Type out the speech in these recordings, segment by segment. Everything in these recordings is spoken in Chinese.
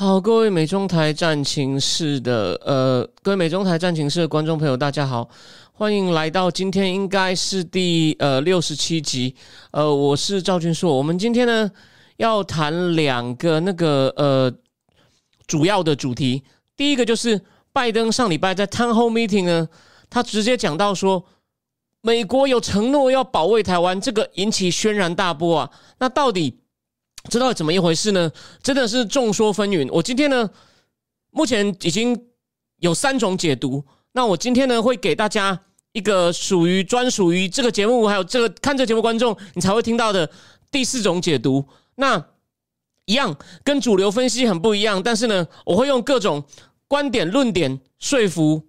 好，各位美中台战情室的呃，各位美中台战情室的观众朋友，大家好，欢迎来到今天应该是第呃六十七集，呃，我是赵俊硕，我们今天呢要谈两个那个呃主要的主题，第一个就是拜登上礼拜在 Town Hall Meeting 呢，他直接讲到说，美国有承诺要保卫台湾，这个引起轩然大波啊，那到底？这到底怎么一回事呢？真的是众说纷纭。我今天呢，目前已经有三种解读。那我今天呢，会给大家一个属于专属于这个节目，还有这个看这节目观众你才会听到的第四种解读。那一样跟主流分析很不一样，但是呢，我会用各种观点论点说服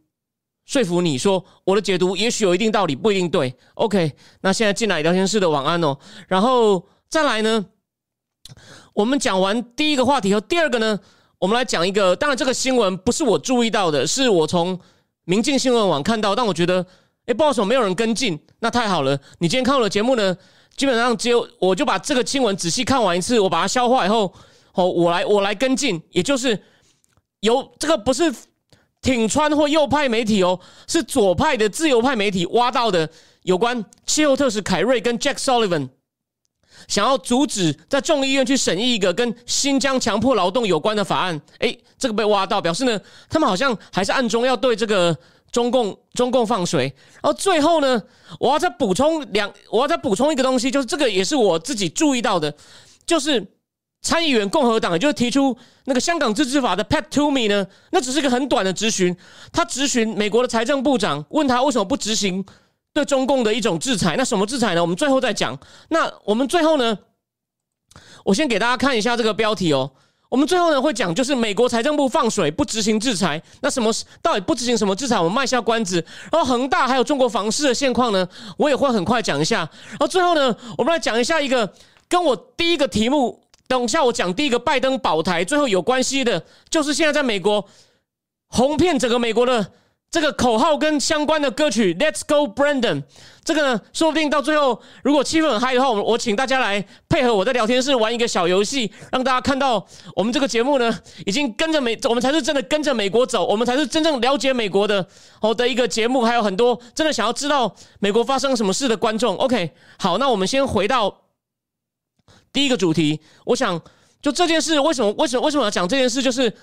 说服你说我的解读也许有一定道理，不一定对。OK，那现在进来聊天室的晚安哦，然后再来呢？我们讲完第一个话题后，第二个呢，我们来讲一个。当然，这个新闻不是我注意到的，是我从明镜新闻网看到。但我觉得，哎，不好说没有人跟进，那太好了。你今天看我的节目呢，基本上只有我就把这个新闻仔细看完一次，我把它消化以后，哦，我来我来跟进，也就是由这个不是挺川或右派媒体哦，是左派的自由派媒体挖到的有关气候特使凯瑞跟 Jack Sullivan。想要阻止在众议院去审议一个跟新疆强迫劳动有关的法案，诶，这个被挖到，表示呢，他们好像还是暗中要对这个中共中共放水。然后最后呢，我要再补充两，我要再补充一个东西，就是这个也是我自己注意到的，就是参议员共和党，也就是提出那个香港自治法的 Pat Toomey 呢，那只是个很短的质询，他质询美国的财政部长，问他为什么不执行。对中共的一种制裁，那什么制裁呢？我们最后再讲。那我们最后呢？我先给大家看一下这个标题哦。我们最后呢会讲，就是美国财政部放水不执行制裁，那什么到底不执行什么制裁？我们卖下关子。然后恒大还有中国房市的现况呢，我也会很快讲一下。然后最后呢，我们来讲一下一个跟我第一个题目，等一下我讲第一个拜登保台最后有关系的，就是现在在美国红遍整个美国的。这个口号跟相关的歌曲，Let's Go Brandon，这个呢，说不定到最后，如果气氛很嗨的话，我我请大家来配合我在聊天室玩一个小游戏，让大家看到我们这个节目呢，已经跟着美，我们才是真的跟着美国走，我们才是真正了解美国的哦的一个节目，还有很多真的想要知道美国发生什么事的观众。OK，好，那我们先回到第一个主题，我想就这件事，为什么为什么为什么要讲这件事，就是。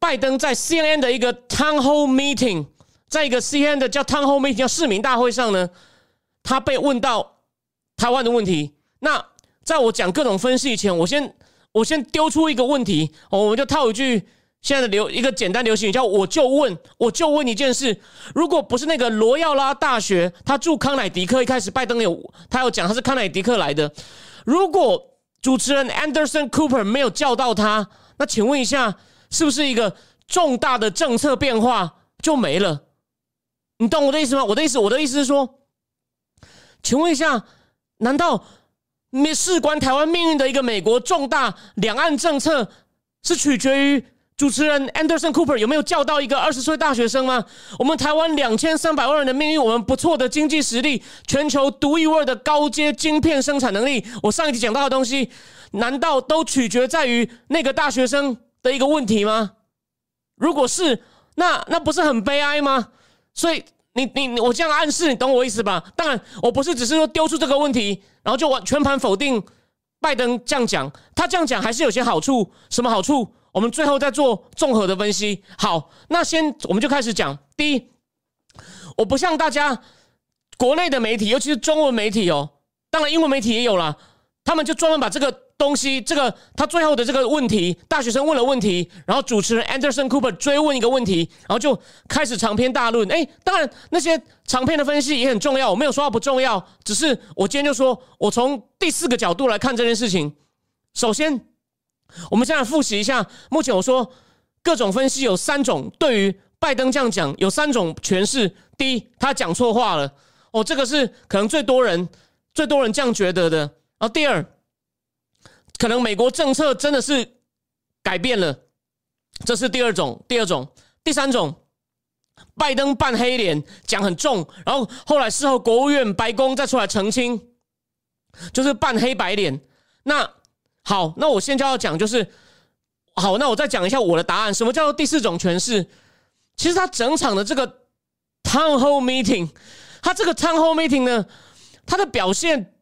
拜登在 CNN 的一个 Town Hall Meeting，在一个 CNN 的叫 Town Hall Meeting 叫市民大会上呢，他被问到台湾的问题。那在我讲各种分析以前，我先我先丢出一个问题，我们就套一句现在的流一个简单流行语，叫我就问我就问一件事：如果不是那个罗耀拉大学，他住康乃迪克，一开始拜登有他有讲他是康乃迪克来的。如果主持人 Anderson Cooper 没有叫到他，那请问一下。是不是一个重大的政策变化就没了？你懂我的意思吗？我的意思，我的意思是说，请问一下，难道你事关台湾命运的一个美国重大两岸政策，是取决于主持人 Anderson Cooper 有没有叫到一个二十岁大学生吗？我们台湾两千三百万人的命运，我们不错的经济实力，全球独一无二的高阶晶片生产能力，我上一集讲到的东西，难道都取决在于那个大学生？的一个问题吗？如果是，那那不是很悲哀吗？所以你你我这样暗示，你懂我意思吧？当然，我不是只是说丢出这个问题，然后就完全盘否定拜登这样讲。他这样讲还是有些好处，什么好处？我们最后再做综合的分析。好，那先我们就开始讲。第一，我不像大家国内的媒体，尤其是中文媒体哦，当然英文媒体也有了，他们就专门把这个。东西，这个他最后的这个问题，大学生问了问题，然后主持人 Anderson Cooper 追问一个问题，然后就开始长篇大论。哎，当然那些长篇的分析也很重要，我没有说它不重要，只是我今天就说我从第四个角度来看这件事情。首先，我们现在复习一下，目前我说各种分析有三种，对于拜登这样讲有三种诠释。第一，他讲错话了，哦，这个是可能最多人最多人这样觉得的。然后第二，可能美国政策真的是改变了，这是第二种。第二种，第三种，拜登扮黑脸讲很重，然后后来事后国务院白宫再出来澄清，就是扮黑白脸。那好，那我现在要讲就是。好，那我再讲一下我的答案。什么叫做第四种诠释？其实他整场的这个 town hall meeting，他这个 town hall meeting 呢，他的表现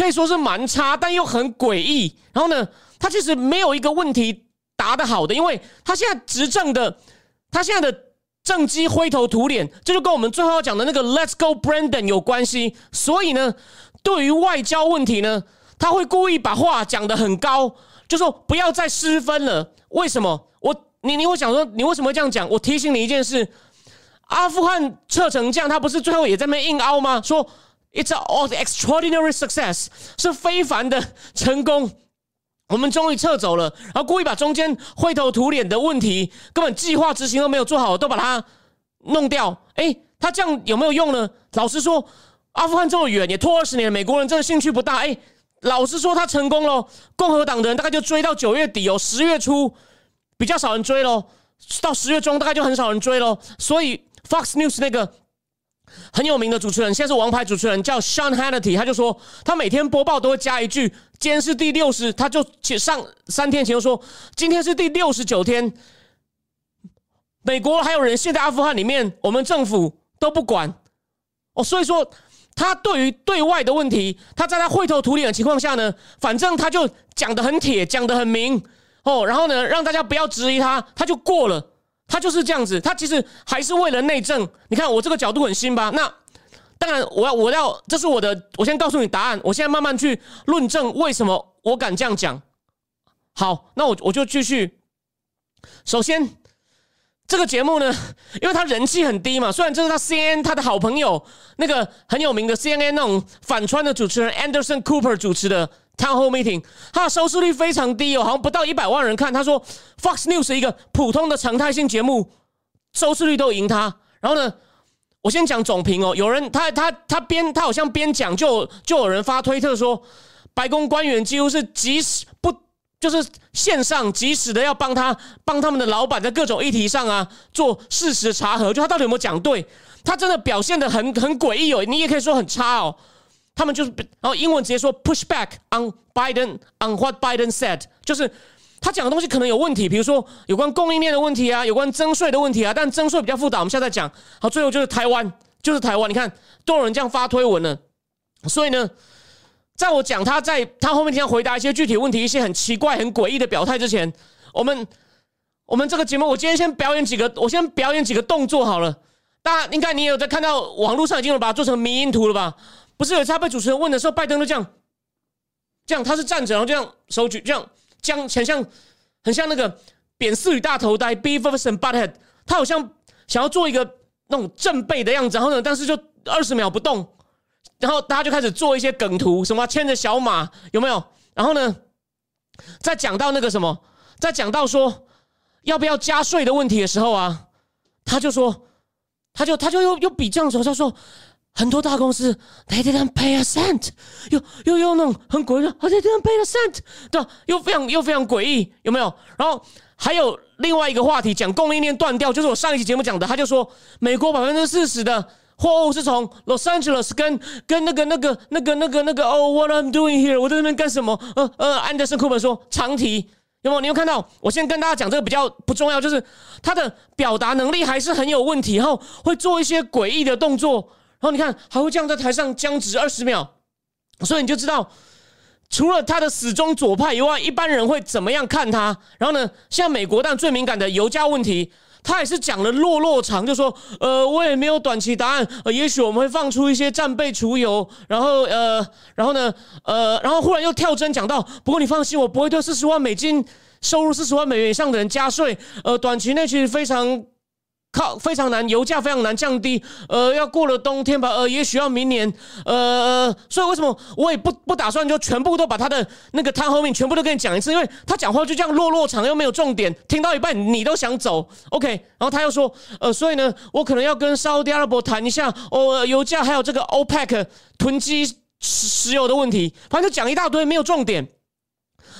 可以说是蛮差，但又很诡异。然后呢，他其实没有一个问题答得好的，因为他现在执政的，他现在的政绩灰头土脸，这就跟我们最后要讲的那个 Let's Go Brandon 有关系。所以呢，对于外交问题呢，他会故意把话讲得很高。就说不要再失分了。为什么？我你你会想说你为什么这样讲？我提醒你一件事：阿富汗撤成这样，他不是最后也在那硬凹吗？说 It's all extraordinary success，是非凡的成功。我们终于撤走了，然后故意把中间灰头土脸的问题，根本计划执行都没有做好，都把它弄掉。哎，他这样有没有用呢？老实说，阿富汗这么远，也拖二十年，美国人真的兴趣不大。哎。老实说，他成功了。共和党的人大概就追到九月底哦，十月初比较少人追喽，到十月中大概就很少人追喽。所以 Fox News 那个很有名的主持人，现在是王牌主持人，叫 Sean Hannity，他就说他每天播报都会加一句：“今天是第六十。”他就上三天前就说：“今天是第六十九天。”美国还有人现在阿富汗里面，我们政府都不管哦，所以说。他对于对外的问题，他在他灰头土脸的情况下呢，反正他就讲的很铁，讲的很明哦，然后呢，让大家不要质疑他，他就过了。他就是这样子，他其实还是为了内政。你看我这个角度很新吧？那当然，我要我要，这是我的，我先告诉你答案。我现在慢慢去论证为什么我敢这样讲。好，那我我就继续。首先。这个节目呢，因为他人气很低嘛，虽然这是他 CNN 他的好朋友那个很有名的 CNN 那种反川的主持人 Anderson Cooper 主持的 Town Hall Meeting，他的收视率非常低哦，好像不到一百万人看。他说 Fox News 一个普通的常态性节目，收视率都赢他。然后呢，我先讲总评哦，有人他他他边他好像边讲，就就有人发推特说，白宫官员几乎是即使不。就是线上及时的要帮他帮他们的老板在各种议题上啊做事实查核，就他到底有没有讲对？他真的表现的很很诡异哦，你也可以说很差哦。他们就是，然后英文直接说 push back on Biden on what Biden said，就是他讲的东西可能有问题，比如说有关供应链的问题啊，有关征税的问题啊，但征税比较复杂，我们现在讲。好，最后就是台湾，就是台湾，你看都有人这样发推文了，所以呢。在我讲他在他后面听回答一些具体问题、一些很奇怪、很诡异的表态之前，我们我们这个节目，我今天先表演几个，我先表演几个动作好了。大家应该你有在看到网络上已经有把它做成迷因图了吧？不是有一次被主持人问的时候，拜登都这样，这样他是站着，然后这样手举，这样将很像很像那个扁四语大头呆 b e f o r s o n butthead，他好像想要做一个那种正背的样子，然后呢，但是就二十秒不动。然后大家就开始做一些梗图，什么牵着小马有没有？然后呢，在讲到那个什么，在讲到说要不要加税的问题的时候啊，他就说，他就他就又又比这样说，他说很多大公司 they didn't pay a cent，又又又那种很诡异的，they didn't pay a cent，对？又非常又非常诡异，有没有？然后还有另外一个话题，讲供应链断掉，就是我上一期节目讲的，他就说美国百分之四十的。货物是从 Los Angeles 跟跟那个那个那个那个那个哦，What I'm doing here？我在那边干什么？呃呃，安德森库本说长题有没有？你有看到？我先跟大家讲这个比较不重要，就是他的表达能力还是很有问题，然后会做一些诡异的动作，然后你看还会这样在台上僵直二十秒，所以你就知道，除了他的死忠左派以外，一般人会怎么样看他？然后呢，像美国但最敏感的油价问题。他也是讲了落落长，就说，呃，我也没有短期答案，呃，也许我们会放出一些战备储油，然后，呃，然后呢，呃，然后忽然又跳针讲到，不过你放心，我不会对四十万美金收入四十万美元以上的人加税，呃，短期内其实非常靠非常难，油价非常难降低，呃，要过了冬天吧，呃，也许要明年，呃，所以为什么我也不不打算就全部都把他的那个摊后面全部都跟你讲一次，因为他讲话就这样落落长又没有重点，听到一半你都想走，OK，然后他又说，呃，所以呢，我可能要跟沙特阿拉伯谈一下，哦，油价还有这个 OPEC 囤积石油的问题，反正就讲一大堆没有重点。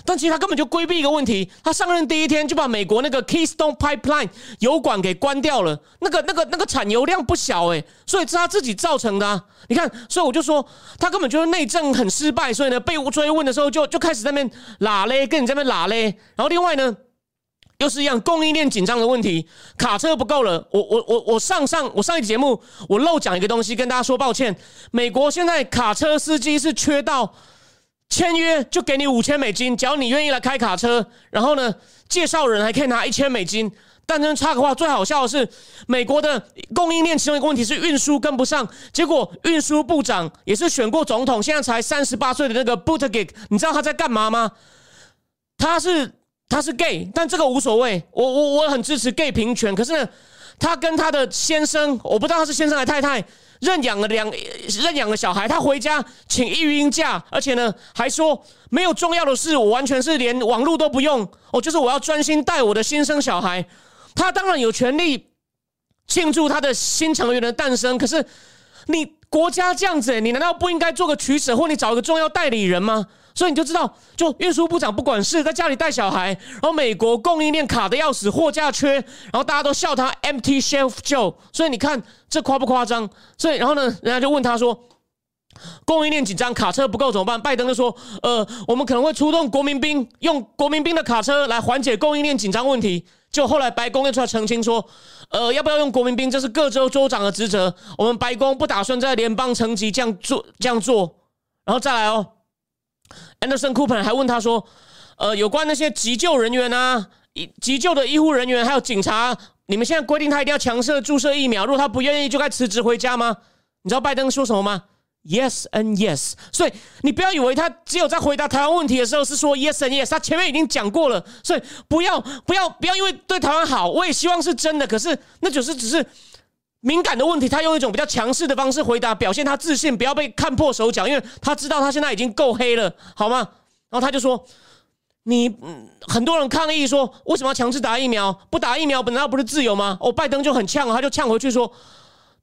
但其实他根本就规避一个问题，他上任第一天就把美国那个 Keystone Pipeline 油管给关掉了，那个、那个、那个产油量不小诶，所以是他自己造成的。你看，所以我就说他根本就是内政很失败，所以呢被追问的时候就就开始在那边拉嘞，跟你在那边拉嘞。然后另外呢，又是一样供应链紧张的问题，卡车不够了。我我我我上上我上一节目我漏讲一个东西，跟大家说抱歉，美国现在卡车司机是缺到。签约就给你五千美金，只要你愿意来开卡车，然后呢，介绍人还可以拿一千美金。但真插个话，最好笑的是，美国的供应链其中一个问题是运输跟不上。结果运输部长也是选过总统，现在才三十八岁的那个 Buttigieg，你知道他在干嘛吗？他是他是 gay，但这个无所谓。我我我很支持 gay 平权，可是，他跟他的先生，我不知道他是先生还是太太。认养了两认养了小孩，他回家请育婴假，而且呢还说没有重要的事，我完全是连网络都不用，哦，就是我要专心带我的新生小孩。他当然有权利庆祝他的新成员的诞生，可是你国家这样子，你难道不应该做个取舍，或你找一个重要代理人吗？所以你就知道，就运输部长不管事，在家里带小孩，然后美国供应链卡的要死，货架缺，然后大家都笑他 empty shelf Joe。所以你看这夸不夸张？所以然后呢，人家就问他说，供应链紧张，卡车不够怎么办？拜登就说，呃，我们可能会出动国民兵，用国民兵的卡车来缓解供应链紧张问题。就后来白宫又出来澄清说，呃，要不要用国民兵，这是各州州长的职责，我们白宫不打算在联邦层级这样做这样做。然后再来哦。Anderson Cooper 还问他说：“呃，有关那些急救人员啊，急救的医护人员，还有警察，你们现在规定他一定要强制注射疫苗，如果他不愿意，就该辞职回家吗？你知道拜登说什么吗？Yes and yes。所以你不要以为他只有在回答台湾问题的时候是说 Yes and yes，他前面已经讲过了。所以不要不要不要因为对台湾好，我也希望是真的，可是那就是只是。”敏感的问题，他用一种比较强势的方式回答，表现他自信，不要被看破手脚，因为他知道他现在已经够黑了，好吗？然后他就说：“你很多人抗议说，为什么要强制打疫苗？不打疫苗，本来不是自由吗？”哦，拜登就很呛，他就呛回去说：“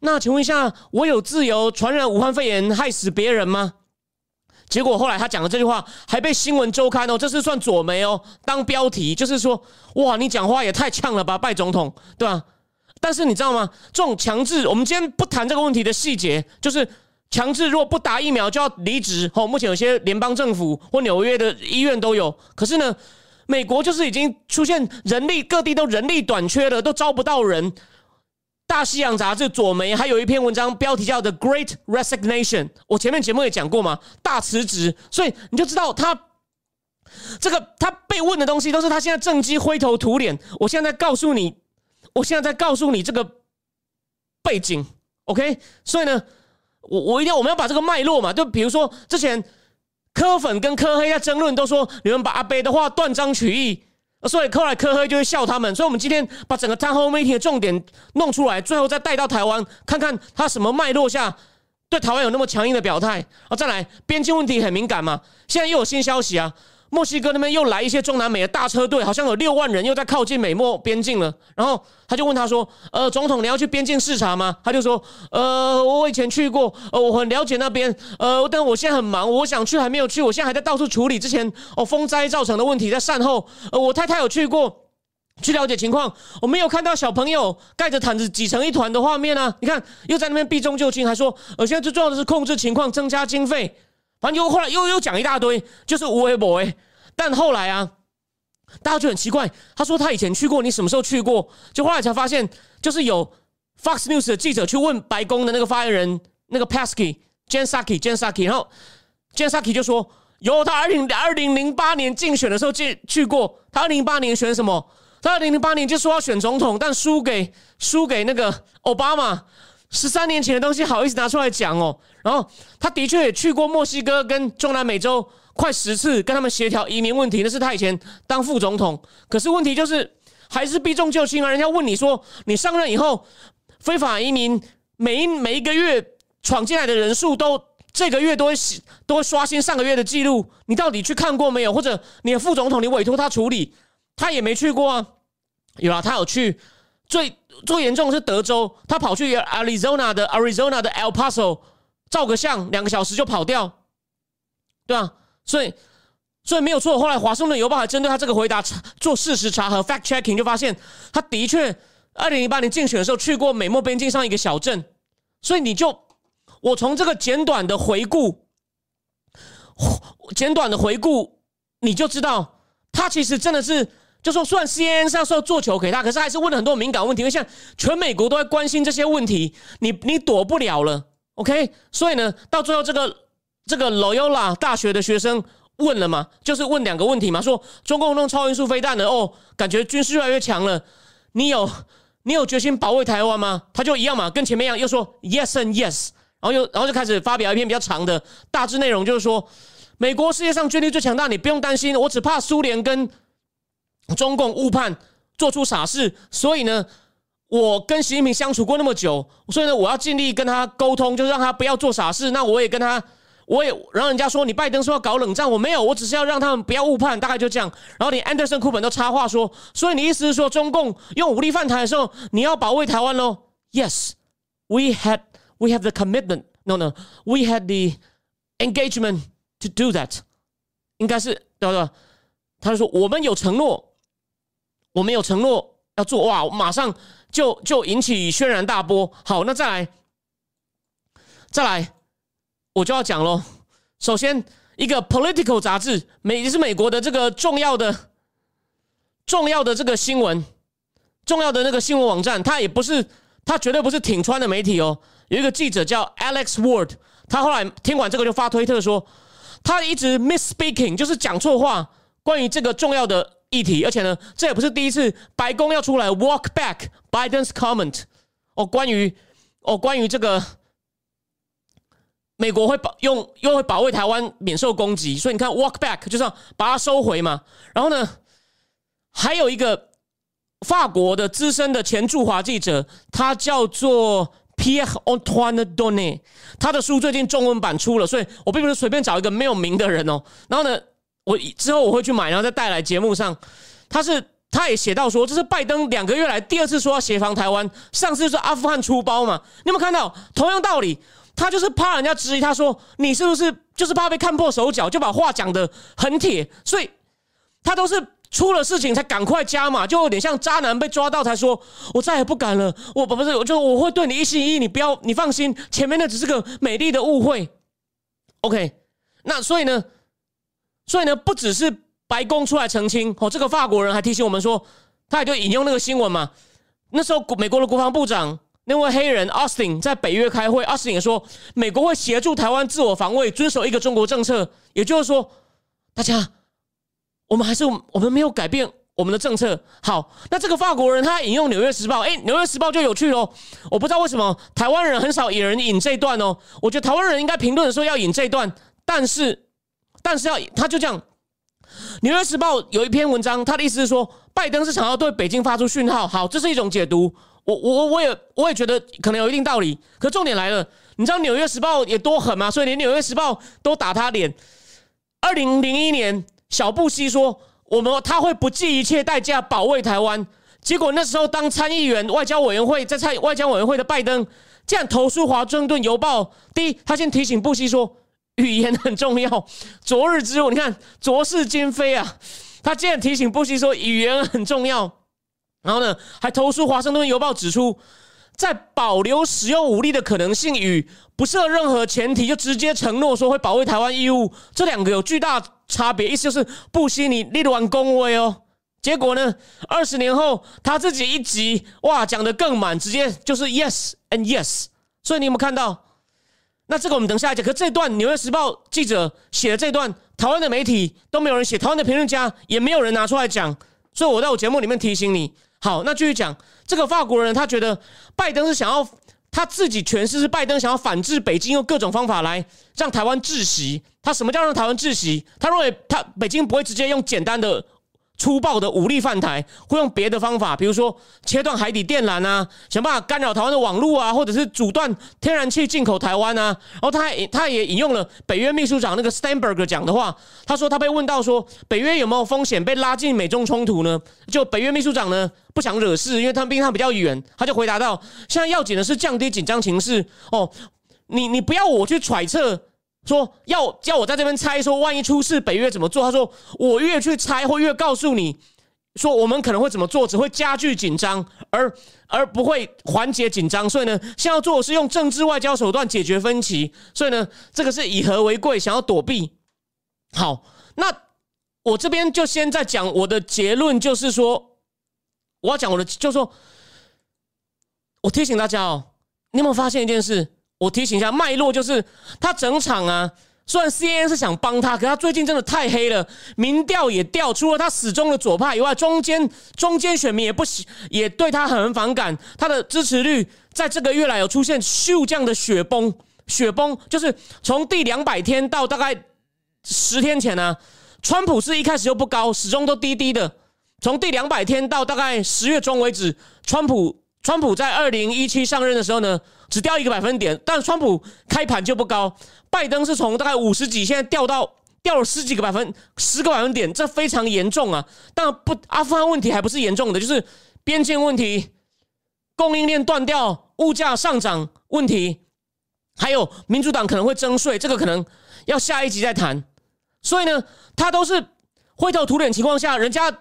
那请问一下，我有自由传染武汉肺炎，害死别人吗？”结果后来他讲的这句话还被新闻周刊哦，这是算左媒哦当标题，就是说：“哇，你讲话也太呛了吧，拜总统，对吧？”但是你知道吗？这种强制，我们今天不谈这个问题的细节，就是强制，如果不打疫苗就要离职。哦，目前有些联邦政府或纽约的医院都有。可是呢，美国就是已经出现人力，各地都人力短缺了，都招不到人。大西洋杂志左媒还有一篇文章，标题叫《The Great Resignation》。我前面节目也讲过嘛，大辞职。所以你就知道他这个他被问的东西，都是他现在正机灰头土脸。我现在告诉你。我现在在告诉你这个背景，OK？所以呢，我我一定要我们要把这个脉络嘛，就比如说之前科粉跟科黑在争论，都说你们把阿贝的话断章取义，所以后来科黑就会笑他们。所以我们今天把整个谈后媒体的重点弄出来，最后再带到台湾，看看他什么脉络下对台湾有那么强硬的表态。啊再来边境问题很敏感嘛，现在又有新消息啊。墨西哥那边又来一些中南美的大车队，好像有六万人又在靠近美墨边境了。然后他就问他说：“呃，总统，你要去边境视察吗？”他就说：“呃，我以前去过，呃，我很了解那边，呃，但我现在很忙，我想去还没有去，我现在还在到处处理之前哦风灾造成的问题，在善后。呃，我太太有去过，去了解情况，我没有看到小朋友盖着毯子挤成一团的画面啊！你看，又在那边避重就轻，还说，呃，现在最重要的是控制情况，增加经费。”反正又后来又又讲一大堆，就是无为不为。但后来啊，大家就很奇怪。他说他以前去过，你什么时候去过？就后来才发现，就是有 Fox News 的记者去问白宫的那个发言人那个 Pasky Jan Saki Jan Saki，然后 Jan Saki 就说有他二零二零零八年竞选的时候去去过。他二零零八年选什么？他二零零八年就说要选总统，但输给输给那个奥巴马。十三年前的东西好意思拿出来讲哦？然后他的确也去过墨西哥跟中南美洲快十次，跟他们协调移民问题。那是他以前当副总统。可是问题就是，还是避重就轻啊？人家问你说，你上任以后，非法移民每一每一个月闯进来的人数都这个月都会都会刷新上个月的记录，你到底去看过没有？或者你的副总统你委托他处理，他也没去过啊？有啊，他有去。最最严重的是德州，他跑去 Arizona 的 Arizona 的 El Paso 照个相，两个小时就跑掉，对吧？所以所以没有错。后来华盛顿邮报还针对他这个回答做事实查核 fact checking，就发现他的确二零零八年竞选的时候去过美墨边境上一个小镇。所以你就我从这个简短的回顾，简短的回顾，你就知道他其实真的是。就说，虽然 CNN 上说做球给他，可是还是问了很多敏感问题，因为像全美国都在关心这些问题，你你躲不了了，OK？所以呢，到最后这个这个 Loyola 大学的学生问了嘛，就是问两个问题嘛，说中共弄超音速飞弹的，哦，感觉军事越来越强了，你有你有决心保卫台湾吗？他就一样嘛，跟前面一样，又说 Yes and Yes，然后又然后就开始发表一篇比较长的，大致内容就是说，美国世界上军力最强大，你不用担心，我只怕苏联跟。中共误判，做出傻事，所以呢，我跟习近平相处过那么久，所以呢，我要尽力跟他沟通，就是让他不要做傻事。那我也跟他，我也让人家说你拜登说要搞冷战，我没有，我只是要让他们不要误判，大概就这样。然后你安德森库本都插话说，所以你意思是说，中共用武力犯台的时候，你要保卫台湾喽？Yes, we had, we have the commitment. No, no, we had the engagement to do that. 应该是对吧？他就说我们有承诺。我们有承诺要做哇，马上就就引起轩然大波。好，那再来，再来，我就要讲喽。首先，一个 Political 杂志，美是美国的这个重要的、重要的这个新闻，重要的那个新闻网站，它也不是，它绝对不是挺川的媒体哦。有一个记者叫 Alex Ward，他后来听完这个就发推特说，他一直 misspeaking，就是讲错话，关于这个重要的。议题，而且呢，这也不是第一次白宫要出来 walk back Biden's comment 哦，关于哦，关于这个美国会保用又会保卫台湾免受攻击，所以你看 walk back 就是把它收回嘛。然后呢，还有一个法国的资深的前驻华记者，他叫做 Pierre Antoine Donnet，他的书最近中文版出了，所以我并不是随便找一个没有名的人哦。然后呢？我之后我会去买，然后再带来节目上。他是他也写到说，这是拜登两个月来第二次说要协防台湾，上次就是阿富汗出包嘛？你有没有看到？同样道理，他就是怕人家质疑，他说你是不是就是怕被看破手脚，就把话讲的很铁，所以他都是出了事情才赶快加码，就有点像渣男被抓到才说，我再也不敢了。我不不是，我就我会对你一心一意，你不要，你放心，前面那只是个美丽的误会。OK，那所以呢？所以呢，不只是白宫出来澄清哦，这个法国人还提醒我们说，他也就引用那个新闻嘛。那时候美国的国防部长那位黑人 Austin 在北约开会，Austin 也说，美国会协助台湾自我防卫，遵守一个中国政策。也就是说，大家我们还是我们没有改变我们的政策。好，那这个法国人他引用《纽约时报》，哎，《纽约时报》就有趣喽。我不知道为什么台湾人很少有人引这段哦。我觉得台湾人应该评论的时候要引这段，但是。但是要，他就这样，《纽约时报》有一篇文章，他的意思是说，拜登是想要对北京发出讯号。好，这是一种解读。我我我也我也觉得可能有一定道理。可重点来了，你知道《纽约时报》也多狠吗？所以连《纽约时报》都打他脸。二零零一年，小布希说，我们他会不计一切代价保卫台湾。结果那时候当参议员、外交委员会在参外交委员会的拜登，这样投诉华盛顿邮报。第一，他先提醒布希说。语言很重要，昨日之物，你看昨是今非啊！他竟然提醒布希说语言很重要，然后呢，还投诉华盛顿邮报指出，在保留使用武力的可能性与不设任何前提就直接承诺说会保卫台湾义务，这两个有巨大差别。意思就是布希你立完恭维哦，结果呢，二十年后他自己一急，哇，讲的更满，直接就是 yes and yes。所以你有没有看到？那这个我们等下讲。可这段《纽约时报》记者写的这段，台湾的媒体都没有人写，台湾的评论家也没有人拿出来讲。所以我在我节目里面提醒你。好，那继续讲。这个法国人他觉得拜登是想要他自己诠释是拜登想要反制北京，用各种方法来让台湾窒息。他什么叫让台湾窒息？他认为他北京不会直接用简单的粗暴的武力犯台，会用别的方法，比如说切断海底电缆啊，想办法干扰台湾的网络啊，或者是阻断天然气进口台湾啊。然后他还他也引用了北约秘书长那个 Steinberg 讲的话，他说他被问到说北约有没有风险被拉进美中冲突呢？就北约秘书长呢不想惹事，因为他毕竟他比较远，他就回答到：现在要紧的是降低紧张情势哦，你你不要我去揣测。说要叫我在这边猜，说万一出事，北约怎么做？他说我越去猜，会越告诉你说我们可能会怎么做，只会加剧紧张，而而不会缓解紧张。所以呢，现在要做的是用政治外交手段解决分歧。所以呢，这个是以和为贵，想要躲避。好，那我这边就先在讲我的结论，就是说我要讲我的，就是说我提醒大家哦，你有没有发现一件事？我提醒一下脉络，就是他整场啊，虽然 CNN 是想帮他，可他最近真的太黑了，民调也掉，除了他始终的左派以外，中间中间选民也不喜，也对他很反感。他的支持率在这个月来有出现秀降的雪崩，雪崩就是从第两百天到大概十天前呢，川普是一开始就不高，始终都低低的。从第两百天到大概十月中为止，川普川普在二零一七上任的时候呢。只掉一个百分点，但川普开盘就不高。拜登是从大概五十几，现在掉到掉了十几个百分，十个百分点，这非常严重啊！但不，阿富汗问题还不是严重的，就是边境问题、供应链断掉、物价上涨问题，还有民主党可能会征税，这个可能要下一集再谈。所以呢，他都是灰头土脸情况下，人家。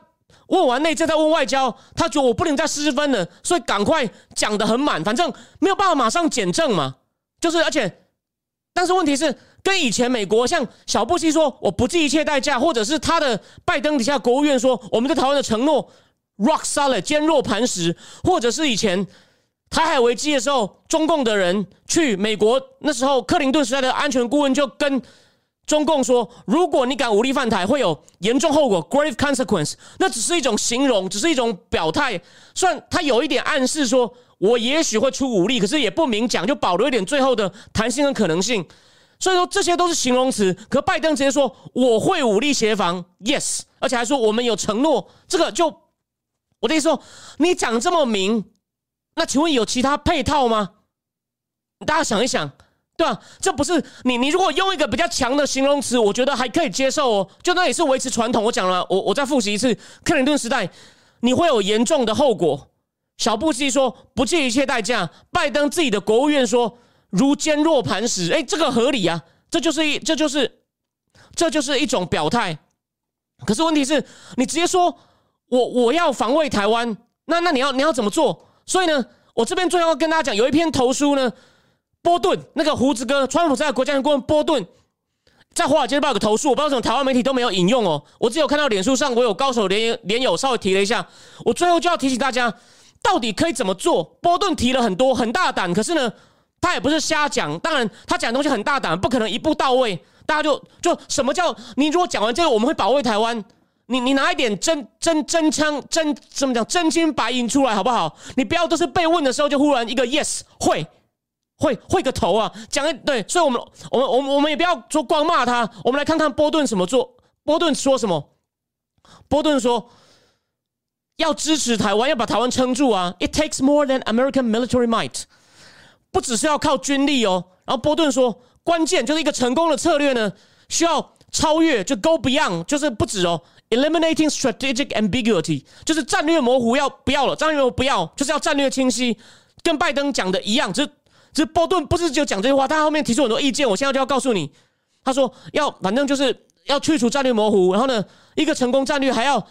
问完内政再问外交，他觉得我不能再失分了，所以赶快讲的很满，反正没有办法马上减政嘛。就是而且，但是问题是，跟以前美国像小布希说我不计一切代价，或者是他的拜登底下国务院说我们对台湾的承诺 rock solid 坚若磐石，或者是以前台海危机的时候，中共的人去美国那时候克林顿时代的安全顾问就跟。中共说，如果你敢武力犯台，会有严重后果 （grave consequence）。那只是一种形容，只是一种表态。虽然他有一点暗示说，我也许会出武力，可是也不明讲，就保留一点最后的弹性跟可能性。所以说，这些都是形容词。可拜登直接说，我会武力协防，yes，而且还说我们有承诺。这个就我的意思说，你讲这么明，那请问有其他配套吗？大家想一想。对啊，这不是你。你如果用一个比较强的形容词，我觉得还可以接受哦。就那也是维持传统。我讲了，我我再复习一次，克林顿时代你会有严重的后果。小布希说不计一切代价，拜登自己的国务院说如坚若磐石。哎，这个合理啊，这就是一这就是这就是一种表态。可是问题是，你直接说我我要防卫台湾，那那你要你要怎么做？所以呢，我这边最后要跟大家讲，有一篇投书呢。波顿那个胡子哥，川普在国家安全顾问波顿，在《华尔街日报》有个投诉，我不知道什么台湾媒体都没有引用哦。我只有看到脸书上，我有高手连连友稍微提了一下。我最后就要提醒大家，到底可以怎么做？波顿提了很多，很大胆，可是呢，他也不是瞎讲。当然，他讲的东西很大胆，不可能一步到位。大家就就什么叫你？如果讲完这个，我们会保卫台湾。你你拿一点真真真枪真怎么讲真金白银出来好不好？你不要都是被问的时候就忽然一个 yes 会。会会个头啊！讲对，所以我们我们我们我们也不要说光骂他，我们来看看波顿怎么做。波顿说什么？波顿说要支持台湾，要把台湾撑住啊！It takes more than American military might，不只是要靠军力哦。然后波顿说，关键就是一个成功的策略呢，需要超越，就 go beyond，就是不止哦，eliminating strategic ambiguity，就是战略模糊要不要了？战略模糊不要，就是要战略清晰，跟拜登讲的一样，就是。这波顿不是只有讲这句话，他后面提出很多意见。我现在就要告诉你，他说要反正就是要去除战略模糊，然后呢，一个成功战略还要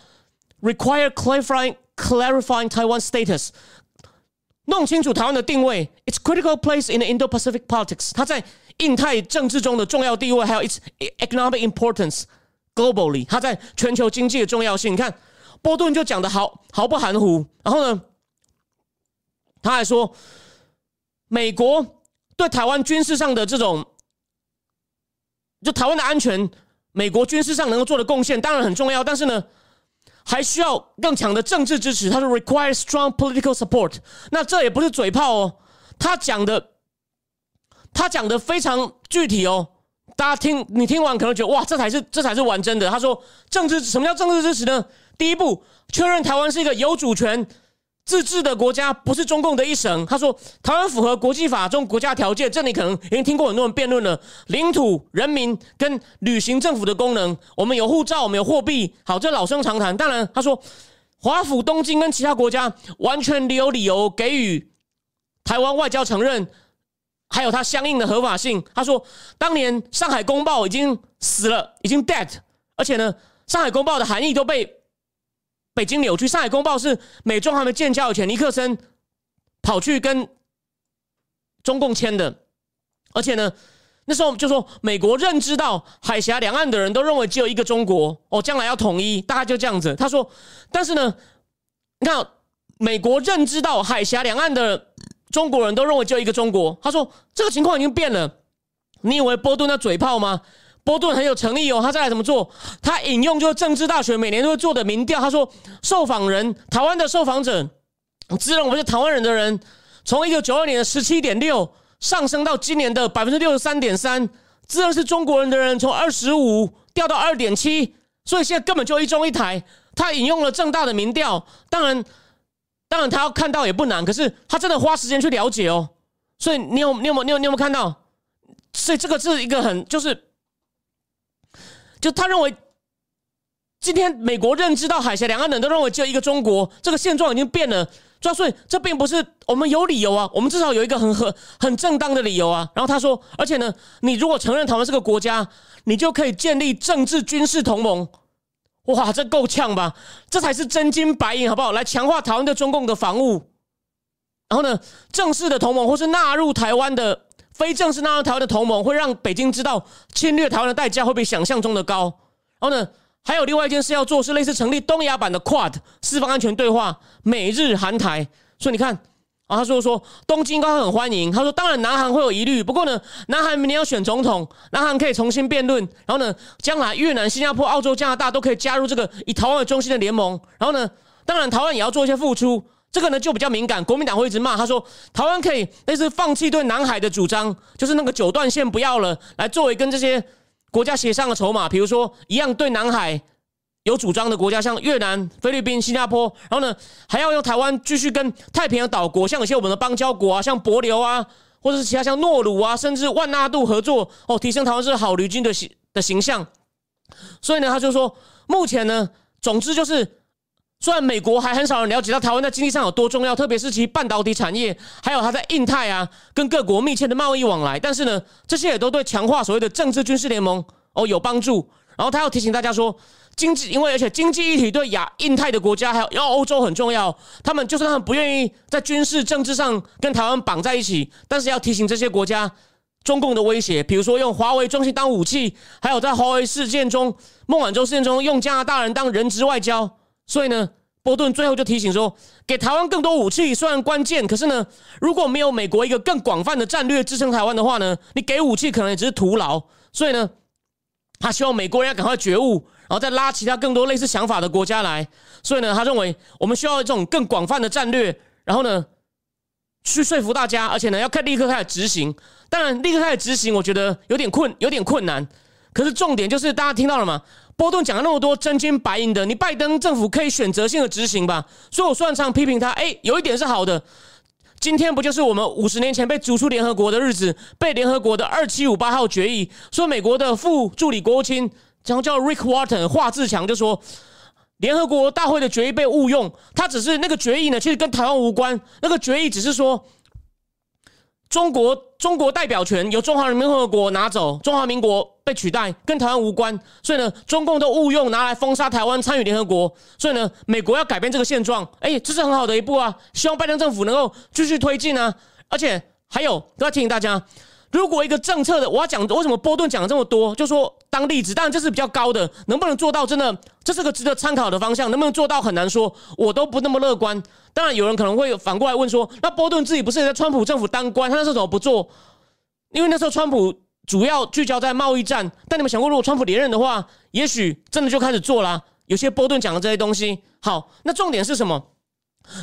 require clarifying clarifying Taiwan status，弄清楚台湾的定位，its critical place in the Indo-Pacific politics，它在印太政治中的重要地位，还有 its economic importance globally，它在全球经济的重要性。你看波顿就讲的好毫不含糊，然后呢，他还说。美国对台湾军事上的这种，就台湾的安全，美国军事上能够做的贡献当然很重要，但是呢，还需要更强的政治支持。他说 require strong political support。那这也不是嘴炮哦，他讲的，他讲的非常具体哦。大家听你听完可能觉得哇，这才是这才是完真的。他说政治什么叫政治支持呢？第一步，确认台湾是一个有主权。自治的国家不是中共的一省。他说，台湾符合国际法中国家条件。这里可能已经听过很多人辩论了：领土、人民跟履行政府的功能。我们有护照，我们有货币。好，这老生常谈。当然，他说，华府、东京跟其他国家完全有理由给予台湾外交承认，还有它相应的合法性。他说，当年《上海公报》已经死了，已经 dead，而且呢，《上海公报》的含义都被。北京扭曲，《上海公报》是美中还没建交以前，尼克森跑去跟中共签的，而且呢，那时候就说美国认知到海峡两岸的人都认为只有一个中国，哦，将来要统一，大概就这样子。他说，但是呢，你看，美国认知到海峡两岸的中国人都认为只有一个中国，他说这个情况已经变了。你以为波顿那嘴炮吗？波顿很有诚意哦，他再来怎么做？他引用就是政治大学每年都会做的民调，他说受访人台湾的受访者自认为是台湾人的人，从一九九二年的十七点六上升到今年的百分之六十三点三，自认是中国人的人从二十五掉到二点七，所以现在根本就一中一台。他引用了正大的民调，当然，当然他要看到也不难，可是他真的花时间去了解哦。所以你有你有没你有你有没有看到？所以这个是一个很就是。就他认为，今天美国认知到海峡两岸人都认为只有一个中国，这个现状已经变了。所以这并不是我们有理由啊，我们至少有一个很很很正当的理由啊。然后他说，而且呢，你如果承认台湾是个国家，你就可以建立政治军事同盟。哇，这够呛吧？这才是真金白银，好不好？来强化台湾对中共的防务。然后呢，正式的同盟或是纳入台湾的。非正式纳入台湾的同盟，会让北京知道侵略台湾的代价会比想象中的高。然后呢，还有另外一件事要做，是类似成立东亚版的 Quad 四方安全对话，美日韩台。所以你看啊，他说说东京应该很欢迎，他说当然南韩会有疑虑，不过呢，南韩明年要选总统，南韩可以重新辩论。然后呢，将来越南、新加坡、澳洲、加拿大都可以加入这个以台湾为中心的联盟。然后呢，当然台湾也要做一些付出。这个呢就比较敏感，国民党会一直骂他说，台湾可以类似放弃对南海的主张，就是那个九段线不要了，来作为跟这些国家协商的筹码。比如说一样对南海有主张的国家，像越南、菲律宾、新加坡，然后呢还要用台湾继续跟太平洋岛国，像有些我们的邦交国啊，像帛琉啊，或者是其他像诺鲁啊，甚至万纳度合作哦，提升台湾是好旅军的形的形象。所以呢，他就说，目前呢，总之就是。虽然美国还很少人了解到台湾在经济上有多重要，特别是其半导体产业，还有它在印太啊跟各国密切的贸易往来，但是呢，这些也都对强化所谓的政治军事联盟哦有帮助。然后他要提醒大家说，经济因为而且经济一体对亚印太的国家还有要欧洲很重要，他们就算他们不愿意在军事政治上跟台湾绑在一起，但是要提醒这些国家中共的威胁，比如说用华为中心当武器，还有在华为事件中、孟晚舟事件中用加拿大人当人质外交。所以呢，波顿最后就提醒说，给台湾更多武器虽然关键，可是呢，如果没有美国一个更广泛的战略支撑台湾的话呢，你给武器可能也只是徒劳。所以呢，他希望美国人要赶快觉悟，然后再拉其他更多类似想法的国家来。所以呢，他认为我们需要这种更广泛的战略，然后呢，去说服大家，而且呢，要看立刻开始执行。当然，立刻开始执行，我觉得有点困，有点困难。可是重点就是大家听到了吗？波顿讲了那么多真金白银的，你拜登政府可以选择性的执行吧？所以我算上批评他，哎，有一点是好的。今天不就是我们五十年前被逐出联合国的日子？被联合国的二七五八号决议说，美国的副助理国务卿，然后叫 rick warton 华志强就说，联合国大会的决议被误用，他只是那个决议呢，其实跟台湾无关。那个决议只是说。中国中国代表权由中华人民共和国拿走，中华民国被取代，跟台湾无关。所以呢，中共都误用拿来封杀台湾参与联合国。所以呢，美国要改变这个现状，哎，这是很好的一步啊！希望拜登政府能够继续推进啊！而且还有，都要提醒大家。如果一个政策的，我要讲为什么波顿讲了这么多，就说当例子，当然这是比较高的，能不能做到真的，这是个值得参考的方向，能不能做到很难说，我都不那么乐观。当然有人可能会反过来问说，那波顿自己不是也在川普政府当官，他那时候怎么不做？因为那时候川普主要聚焦在贸易战，但你们想过，如果川普连任的话，也许真的就开始做了。有些波顿讲的这些东西，好，那重点是什么？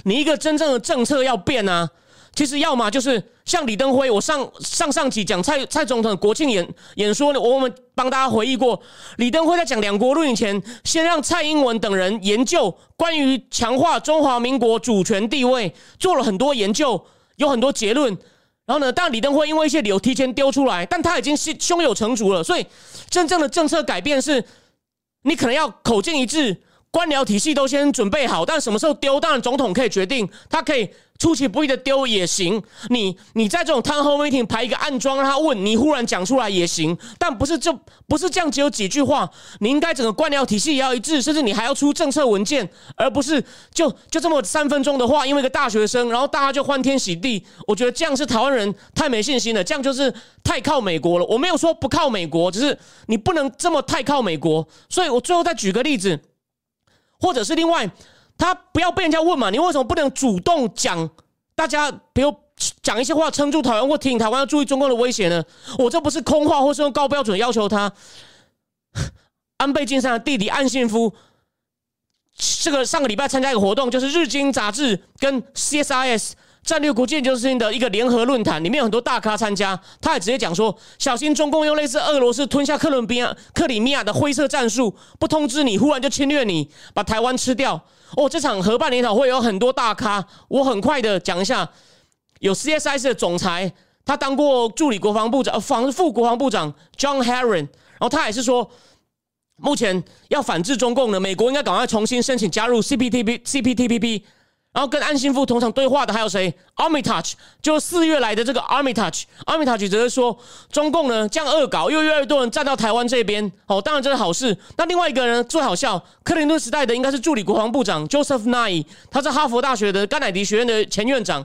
你一个真正的政策要变啊。其实要么就是像李登辉，我上上上集讲蔡蔡总统国庆演演说呢，我们帮大家回忆过，李登辉在讲两国论以前，先让蔡英文等人研究关于强化中华民国主权地位，做了很多研究，有很多结论。然后呢，但李登辉因为一些理由提前丢出来，但他已经是胸有成竹了。所以真正的政策改变是，你可能要口径一致。官僚体系都先准备好，但什么时候丢，当然总统可以决定，他可以出其不意的丢也行。你你在这种 town hall meeting 排一个暗桩让他问，你忽然讲出来也行，但不是就不是这样，只有几句话。你应该整个官僚体系也要一致，甚至你还要出政策文件，而不是就就这么三分钟的话，因为一个大学生，然后大家就欢天喜地。我觉得这样是台湾人太没信心了，这样就是太靠美国了。我没有说不靠美国，只是你不能这么太靠美国。所以我最后再举个例子。或者是另外，他不要被人家问嘛？你为什么不能主动讲？大家比如讲一些话，撑住台湾或提醒台湾要注意中共的威胁呢？我这不是空话，或是用高标准要求他。安倍晋三的弟弟岸信夫，这个上个礼拜参加一个活动，就是日经杂志跟 CSIS。战略国际研究中心的一个联合论坛，里面有很多大咖参加。他也直接讲说：“小心中共用类似俄罗斯吞下克伦比亚、克里米亚的灰色战术，不通知你，忽然就侵略你，把台湾吃掉。”哦，这场合办研讨会有很多大咖，我很快的讲一下。有 CSIS 的总裁，他当过助理国防部长、呃防副国防部长 John Herron，然后他也是说，目前要反制中共呢，美国应该赶快重新申请加入 CPTP、CPTPP。然后跟安信夫同场对话的还有谁？Armitage 就四月来的这个 Armitage，Armitage 则是说中共呢这样恶搞，又越来越多人站到台湾这边，哦，当然这是好事。那另外一个人最好笑，克林顿时代的应该是助理国防部长 Joseph Nye，他是哈佛大学的甘乃迪学院的前院长，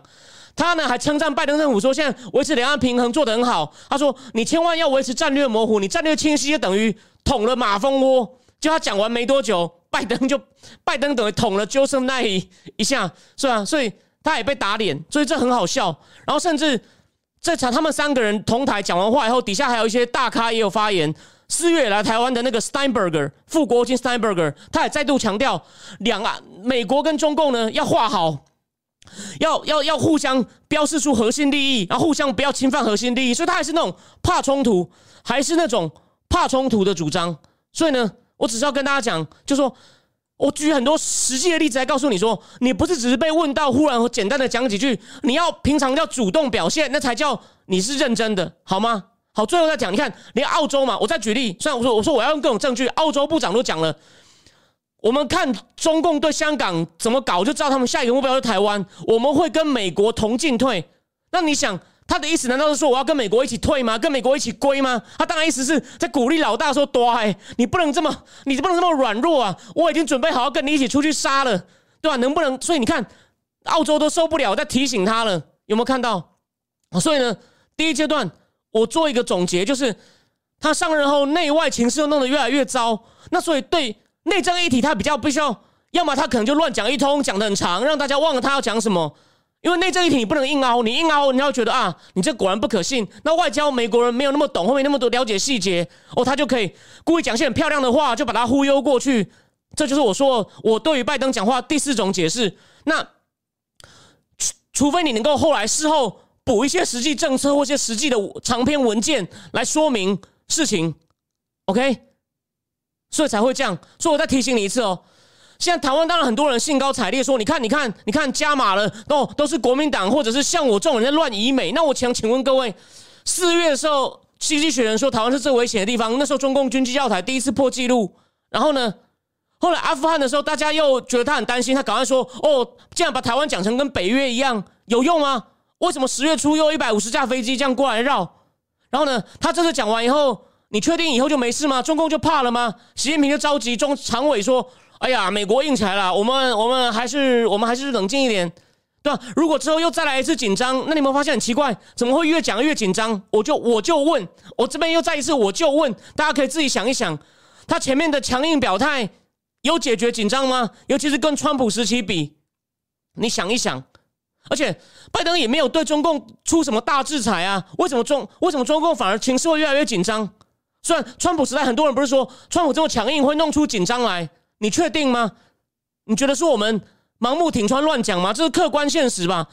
他呢还称赞拜登政府说现在维持两岸平衡做得很好。他说你千万要维持战略模糊，你战略清晰就等于捅了马蜂窝。就他讲完没多久。拜登就拜登等于捅了 Joseph 那一一下，是吧？所以他也被打脸，所以这很好笑。然后甚至这场他们三个人同台讲完话以后，底下还有一些大咖也有发言。四月来台湾的那个 Steinberger 副国金 Steinberger，他也再度强调，两岸美国跟中共呢要画好，要要要互相标示出核心利益，然后互相不要侵犯核心利益。所以他还是那种怕冲突，还是那种怕冲突的主张。所以呢？我只是要跟大家讲，就说我举很多实际的例子来告诉你说，你不是只是被问到，忽然简单的讲几句，你要平常要主动表现，那才叫你是认真的，好吗？好，最后再讲，你看，连澳洲嘛，我再举例，虽然我说我说我要用各种证据，澳洲部长都讲了，我们看中共对香港怎么搞，就知道他们下一个目标是台湾，我们会跟美国同进退，那你想？他的意思难道是说我要跟美国一起退吗？跟美国一起归吗？他当然意思是在鼓励老大说：“乖，你不能这么，你不能这么软弱啊！我已经准备好要跟你一起出去杀了，对吧？能不能？所以你看，澳洲都受不了，在提醒他了，有没有看到？所以呢，第一阶段我做一个总结，就是他上任后内外情势又弄得越来越糟。那所以对内政议题，他比较必须要，要么他可能就乱讲一通，讲的很长，让大家忘了他要讲什么。”因为内政议题你不能硬凹，你硬凹，你要觉得啊，你这果然不可信。那外交美国人没有那么懂，后面那么多了解细节哦，他就可以故意讲些很漂亮的话，就把他忽悠过去。这就是我说我对于拜登讲话第四种解释。那除除非你能够后来事后补一些实际政策或一些实际的长篇文件来说明事情，OK，所以才会这样。所以我再提醒你一次哦。现在台湾当然很多人兴高采烈说：“你看，你看，你看，加码了，都都是国民党，或者是像我这种人在乱以美。”那我想请问各位，四月的时候，经济学人说台湾是最危险的地方，那时候中共军机要台第一次破纪录。然后呢，后来阿富汗的时候，大家又觉得他很担心，他赶快说：“哦，这样把台湾讲成跟北约一样，有用吗？为什么十月初又一百五十架飞机这样过来绕？”然后呢，他这次讲完以后，你确定以后就没事吗？中共就怕了吗？习近平就着急，中常委说。哎呀，美国硬起来了，我们我们还是我们还是冷静一点，对吧？如果之后又再来一次紧张，那你们发现很奇怪，怎么会越讲越紧张？我就我就问，我这边又再一次我就问，大家可以自己想一想，他前面的强硬表态有解决紧张吗？尤其是跟川普时期比，你想一想，而且拜登也没有对中共出什么大制裁啊，为什么中为什么中共反而情势会越来越紧张？虽然川普时代很多人不是说川普这么强硬会弄出紧张来。你确定吗？你觉得是我们盲目挺穿乱讲吗？这是客观现实吧？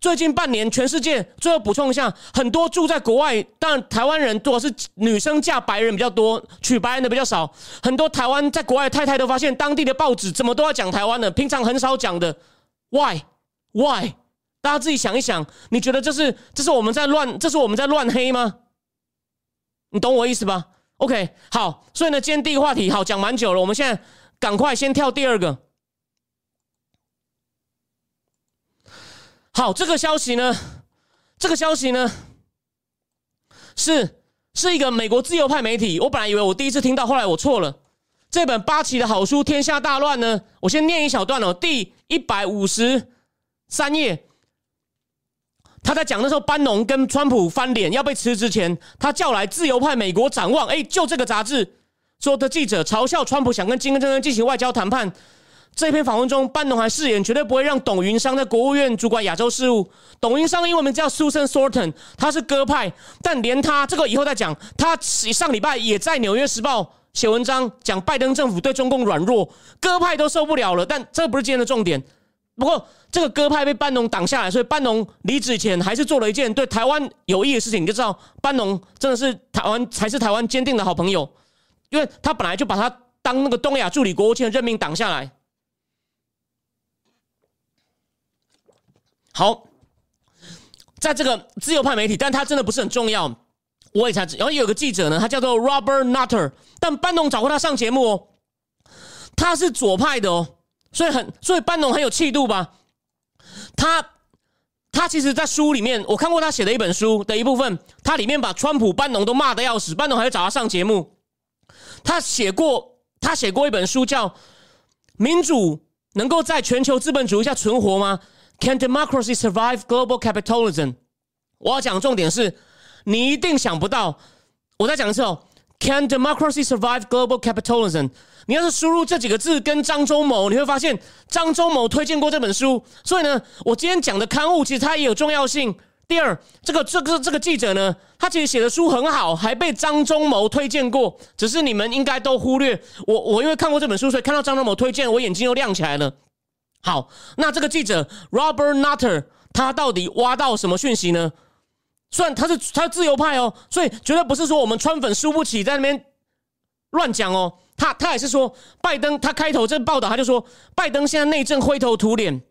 最近半年，全世界最后补充一下，很多住在国外，但台湾人多是女生嫁白人比较多，娶白人的比较少。很多台湾在国外太太都发现，当地的报纸怎么都要讲台湾的，平常很少讲的。Why? Why? 大家自己想一想，你觉得这是这是我们在乱，这是我们在乱黑吗？你懂我意思吧？OK，好，所以呢，今天第一个话题好讲蛮久了，我们现在赶快先跳第二个。好，这个消息呢，这个消息呢，是是一个美国自由派媒体。我本来以为我第一次听到，后来我错了。这本八旗的好书《天下大乱》呢，我先念一小段哦，第一百五十三页。他在讲的时候，班农跟川普翻脸要被辞之前，他叫来自由派美国展望。哎，就这个杂志说的记者嘲笑川普想跟金正恩进行外交谈判。这篇访问中，班农还誓言绝对不会让董云商在国务院主管亚洲事务。董云商英文名叫 Susan Sorton，他是鸽派，但连他这个以后再讲。他上礼拜也在《纽约时报》写文章，讲拜登政府对中共软弱，鸽派都受不了了。但这不是今天的重点。不过这个鸽派被班农挡下来，所以班农离职前还是做了一件对台湾有益的事情。你就知道班农真的是台湾才是台湾坚定的好朋友，因为他本来就把他当那个东亚助理国务卿的任命挡下来。好，在这个自由派媒体，但他真的不是很重要。我也才知，然后有个记者呢，他叫做 Robert Nutter，但班农找过他上节目哦。他是左派的哦，所以很，所以班农很有气度吧？他他其实，在书里面，我看过他写的一本书的一部分，他里面把川普、班农都骂的要死，班农还要找他上节目。他写过，他写过一本书叫《民主能够在全球资本主义下存活吗》。Can democracy survive global capitalism？我要讲重点是，你一定想不到。我再讲一次哦，Can democracy survive global capitalism？你要是输入这几个字跟张忠谋，你会发现张忠谋推荐过这本书。所以呢，我今天讲的刊物其实它也有重要性。第二，这个这个这个记者呢，他其实写的书很好，还被张忠谋推荐过。只是你们应该都忽略我。我因为看过这本书，所以看到张忠谋推荐，我眼睛又亮起来了。好，那这个记者 Robert Nutter 他到底挖到什么讯息呢？虽然他是他自由派哦，所以绝对不是说我们川粉输不起在那边乱讲哦。他他也是说，拜登他开头这报道他就说，拜登现在内政灰头土脸，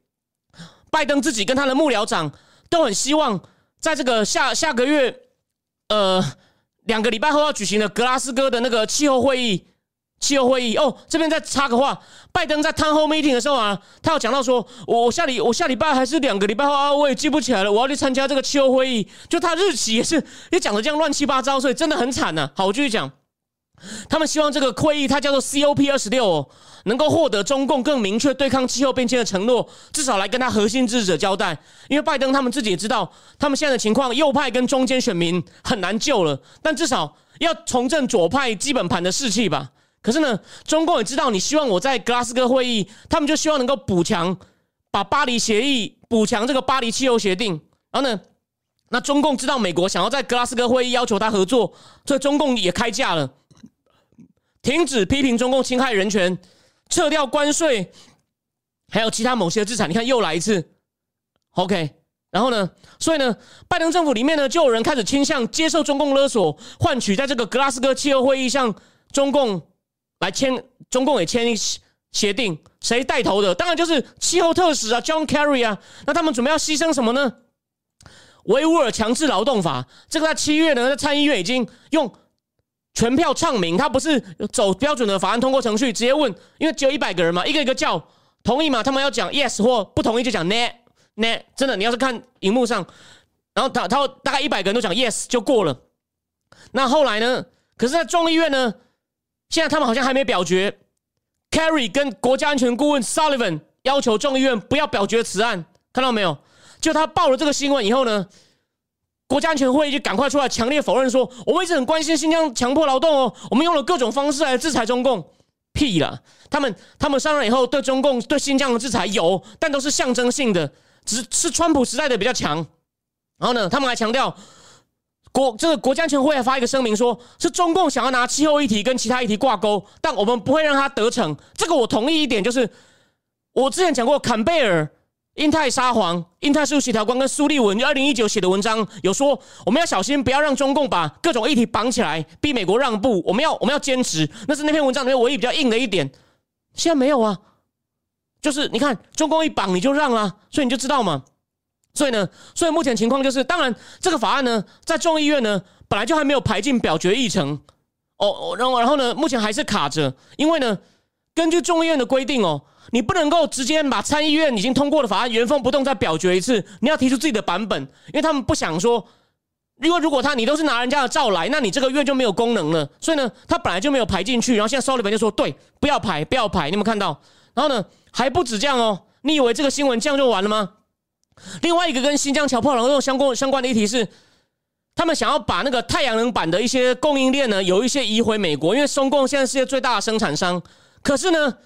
拜登自己跟他的幕僚长都很希望在这个下下个月呃两个礼拜后要举行的格拉斯哥的那个气候会议。气候会议哦，这边再插个话，拜登在 town hall meeting 的时候啊，他有讲到说，我下礼我下礼拜还是两个礼拜后啊，我也记不起来了，我要去参加这个气候会议，就他日期也是也讲的这样乱七八糟，所以真的很惨呐。好，我继续讲，他们希望这个会议，它叫做 COP 二十六，能够获得中共更明确对抗气候变迁的承诺，至少来跟他核心支持者交代，因为拜登他们自己也知道，他们现在的情况，右派跟中间选民很难救了，但至少要重振左派基本盘的士气吧。可是呢，中共也知道你希望我在格拉斯哥会议，他们就希望能够补强，把巴黎协议补强这个巴黎气候协定。然后呢，那中共知道美国想要在格拉斯哥会议要求他合作，所以中共也开价了，停止批评中共侵害人权，撤掉关税，还有其他某些资产。你看又来一次，OK。然后呢，所以呢，拜登政府里面呢，就有人开始倾向接受中共勒索，换取在这个格拉斯哥气候会议向中共。来签，中共也签一协定，谁带头的？当然就是气候特使啊，John Kerry 啊。那他们准备要牺牲什么呢？维吾尔强制劳动法，这个在七月呢，在参议院已经用全票唱名，他不是走标准的法案通过程序，直接问，因为只有一百个人嘛，一个一个叫同意嘛，他们要讲 yes 或不同意就讲 ne ne。真的，你要是看荧幕上，然后他他大概一百个人都讲 yes 就过了。那后来呢？可是，在众议院呢？现在他们好像还没表决，Kerry 跟国家安全顾问 Sullivan 要求众议院不要表决此案，看到没有？就他报了这个新闻以后呢，国家安全会议就赶快出来强烈否认说，我们一直很关心新疆强迫劳动哦，我们用了各种方式来制裁中共，屁了！他们他们上任以后对中共对新疆的制裁有，但都是象征性的，只是川普时代的比较强。然后呢，他们还强调。国这个国家安全会还发一个声明，说是中共想要拿气候议题跟其他议题挂钩，但我们不会让他得逞。这个我同意一点，就是我之前讲过，坎贝尔英泰沙皇、英泰事务协调官跟苏立文二零一九写的文章有说，我们要小心，不要让中共把各种议题绑起来，逼美国让步。我们要我们要坚持，那是那篇文章里面唯一比较硬的一点。现在没有啊，就是你看中共一绑你就让啊，所以你就知道嘛。所以呢，所以目前情况就是，当然这个法案呢，在众议院呢本来就还没有排进表决议程。哦，然后然后呢，目前还是卡着，因为呢，根据众议院的规定哦。你不能够直接把参议院已经通过的法案原封不动再表决一次，你要提出自己的版本，因为他们不想说，因为如果他你都是拿人家的照来，那你这个院就没有功能了。所以呢，他本来就没有排进去，然后现在收里边就说对，不要排，不要排。你有没有看到？然后呢，还不止这样哦，你以为这个新闻这样就完了吗？另外一个跟新疆桥破廊相关相关的议题是，他们想要把那个太阳能板的一些供应链呢，有一些移回美国，因为中共现在世界最大的生产商，可是呢。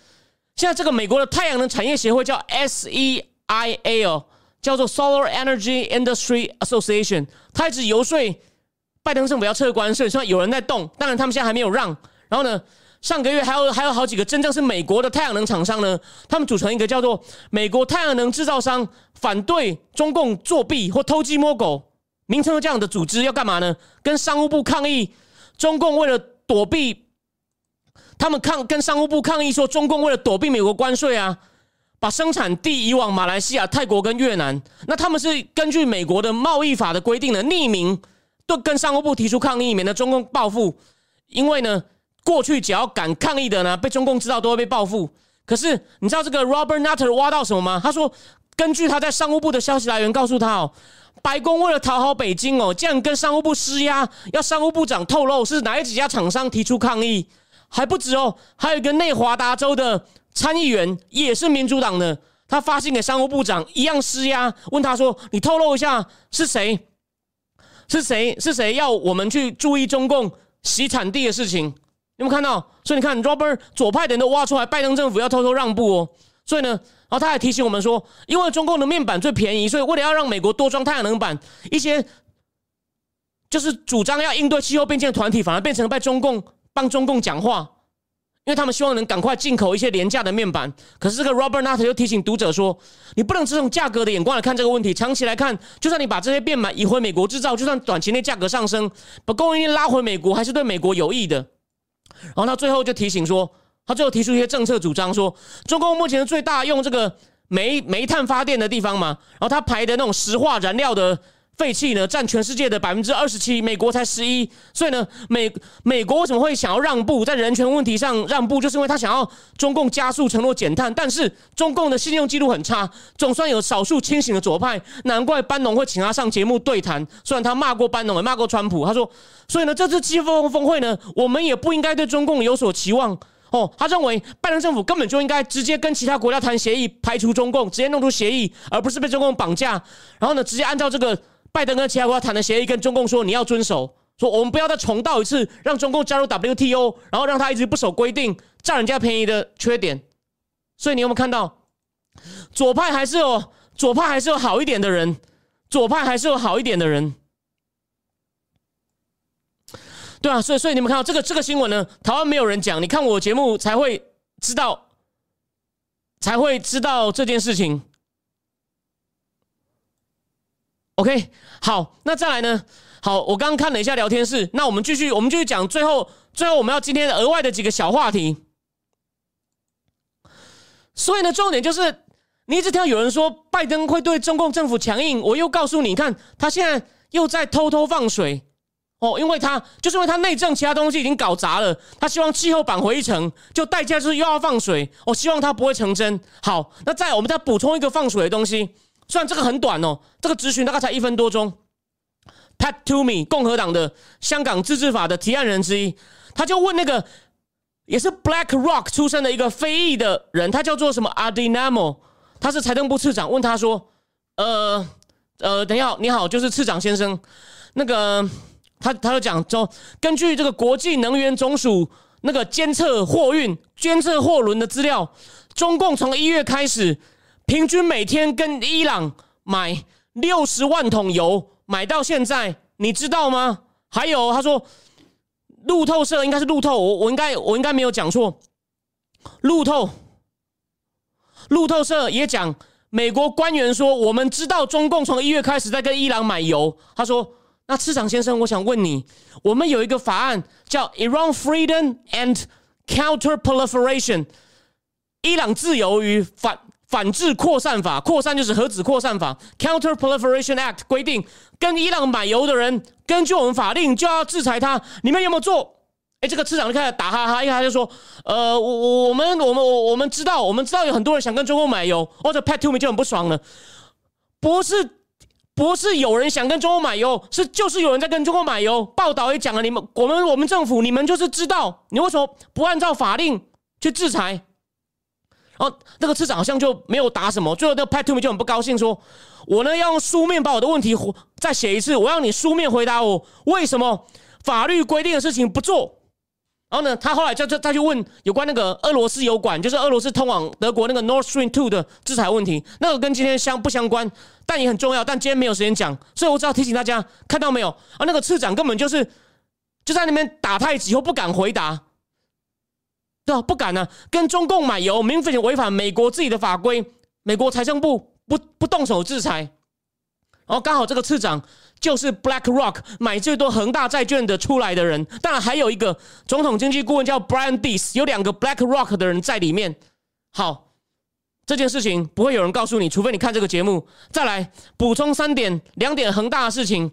现在这个美国的太阳能产业协会叫 SEIA，叫做 Solar Energy Industry Association，他一直游说拜登政府要撤关税，说有人在动，当然他们现在还没有让。然后呢，上个月还有还有好几个真正是美国的太阳能厂商呢，他们组成一个叫做美国太阳能制造商反对中共作弊或偷鸡摸狗，名称这样的组织要干嘛呢？跟商务部抗议中共为了躲避。他们抗跟商务部抗议说，中共为了躲避美国关税啊，把生产地移往马来西亚、泰国跟越南。那他们是根据美国的贸易法的规定呢，匿名都跟商务部提出抗议，免得中共报复。因为呢，过去只要敢抗议的呢，被中共知道都会被报复。可是你知道这个 Robert Nutter 挖到什么吗？他说，根据他在商务部的消息来源告诉他哦，白宫为了讨好北京哦，这样跟商务部施压，要商务部长透露是哪几家厂商提出抗议。还不止哦，还有一个内华达州的参议员也是民主党的，他发信给商务部长，一样施压，问他说：“你透露一下是谁？是谁？是谁要我们去注意中共洗产地的事情？”有没有看到？所以你看，Robert 左派的人都挖出来，拜登政府要偷偷让步哦。所以呢，然后他还提醒我们说，因为中共的面板最便宜，所以为了要让美国多装太阳能板，一些就是主张要应对气候变迁的团体，反而变成被中共。帮中共讲话，因为他们希望能赶快进口一些廉价的面板。可是这个 Robert Nutter 又提醒读者说：“你不能只从价格的眼光来看这个问题，长期来看，就算你把这些面板移回美国制造，就算短期内价格上升，把供应链拉回美国，还是对美国有益的。”然后他最后就提醒说：“他最后提出一些政策主张，说中共目前最大用这个煤煤炭发电的地方嘛，然后他排的那种石化燃料的。”废气呢占全世界的百分之二十七，美国才十一，所以呢，美美国为什么会想要让步，在人权问题上让步，就是因为他想要中共加速承诺减碳，但是中共的信用记录很差，总算有少数清醒的左派，难怪班农会请他上节目对谈，虽然他骂过班农，也骂过川普，他说，所以呢，这次气候峰会呢，我们也不应该对中共有所期望哦，他认为拜登政府根本就应该直接跟其他国家谈协议，排除中共，直接弄出协议，而不是被中共绑架，然后呢，直接按照这个。拜登跟其他国家谈的协议，跟中共说你要遵守，说我们不要再重蹈一次让中共加入 WTO，然后让他一直不守规定、占人家便宜的缺点。所以你有没有看到，左派还是有左派还是有好一点的人，左派还是有好一点的人，对啊，所以所以你们看到这个这个新闻呢，台湾没有人讲，你看我节目才会知道，才会知道这件事情。OK，好，那再来呢？好，我刚刚看了一下聊天室，那我们继续，我们继续讲最后，最后我们要今天额外的几个小话题。所以呢，重点就是，你一直听到有人说拜登会对中共政府强硬，我又告诉你，看他现在又在偷偷放水哦，因为他就是因为他内政其他东西已经搞砸了，他希望气候扳回一城，就代价就是又要放水，我希望他不会成真。好，那再我们再补充一个放水的东西。虽然这个很短哦，这个咨询大概才一分多钟。Pat Toomey，共和党的香港自治法的提案人之一，他就问那个也是 Black Rock 出身的一个非裔的人，他叫做什么 Adinamo，他是财政部次长，问他说：“呃呃，等一下，你好，就是次长先生，那个他他就讲说，根据这个国际能源总署那个监测货运、监测货轮的资料，中共从一月开始。”平均每天跟伊朗买六十万桶油，买到现在，你知道吗？还有，他说路透社应该是路透，我我应该我应该没有讲错。路透路透社也讲，美国官员说，我们知道中共从一月开始在跟伊朗买油。他说：“那次长先生，我想问你，我们有一个法案叫 Iran Freedom and Counter Proliferation，伊朗自由与反反制扩散法，扩散就是核子扩散法，Counter Proliferation Act 规定，跟伊朗买油的人，根据我们法令就要制裁他。你们有没有做？”哎，这个市长就开始打哈哈，一他就说：“呃，我我我们我们我我们知道，我们知道有很多人想跟中国买油，或者 Pat to me 就很不爽了。不是不是有人想跟中国买油，是就是有人在跟中国买油。报道也讲了，你们我们我们政府，你们就是知道，你为什么不按照法令去制裁？然后那个次长好像就没有答什么。最后那个 Pat to me 就很不高兴，说：我呢要用书面把我的问题再写一次，我要你书面回答我，为什么法律规定的事情不做？”然后呢，他后来就就他就问有关那个俄罗斯油管，就是俄罗斯通往德国那个 North Stream Two 的制裁问题，那个跟今天相不相关，但也很重要。但今天没有时间讲，所以我只要提醒大家，看到没有？啊，那个次长根本就是就在那边打太极，又不敢回答，对吧？不敢呢，跟中共买油，明显违反美国自己的法规，美国财政部不不动手制裁。然后刚好这个次长。就是 BlackRock 买最多恒大债券的出来的人，当然还有一个总统经济顾问叫 Brian Dees，有两个 BlackRock 的人在里面。好，这件事情不会有人告诉你，除非你看这个节目。再来补充三点，两点恒大的事情。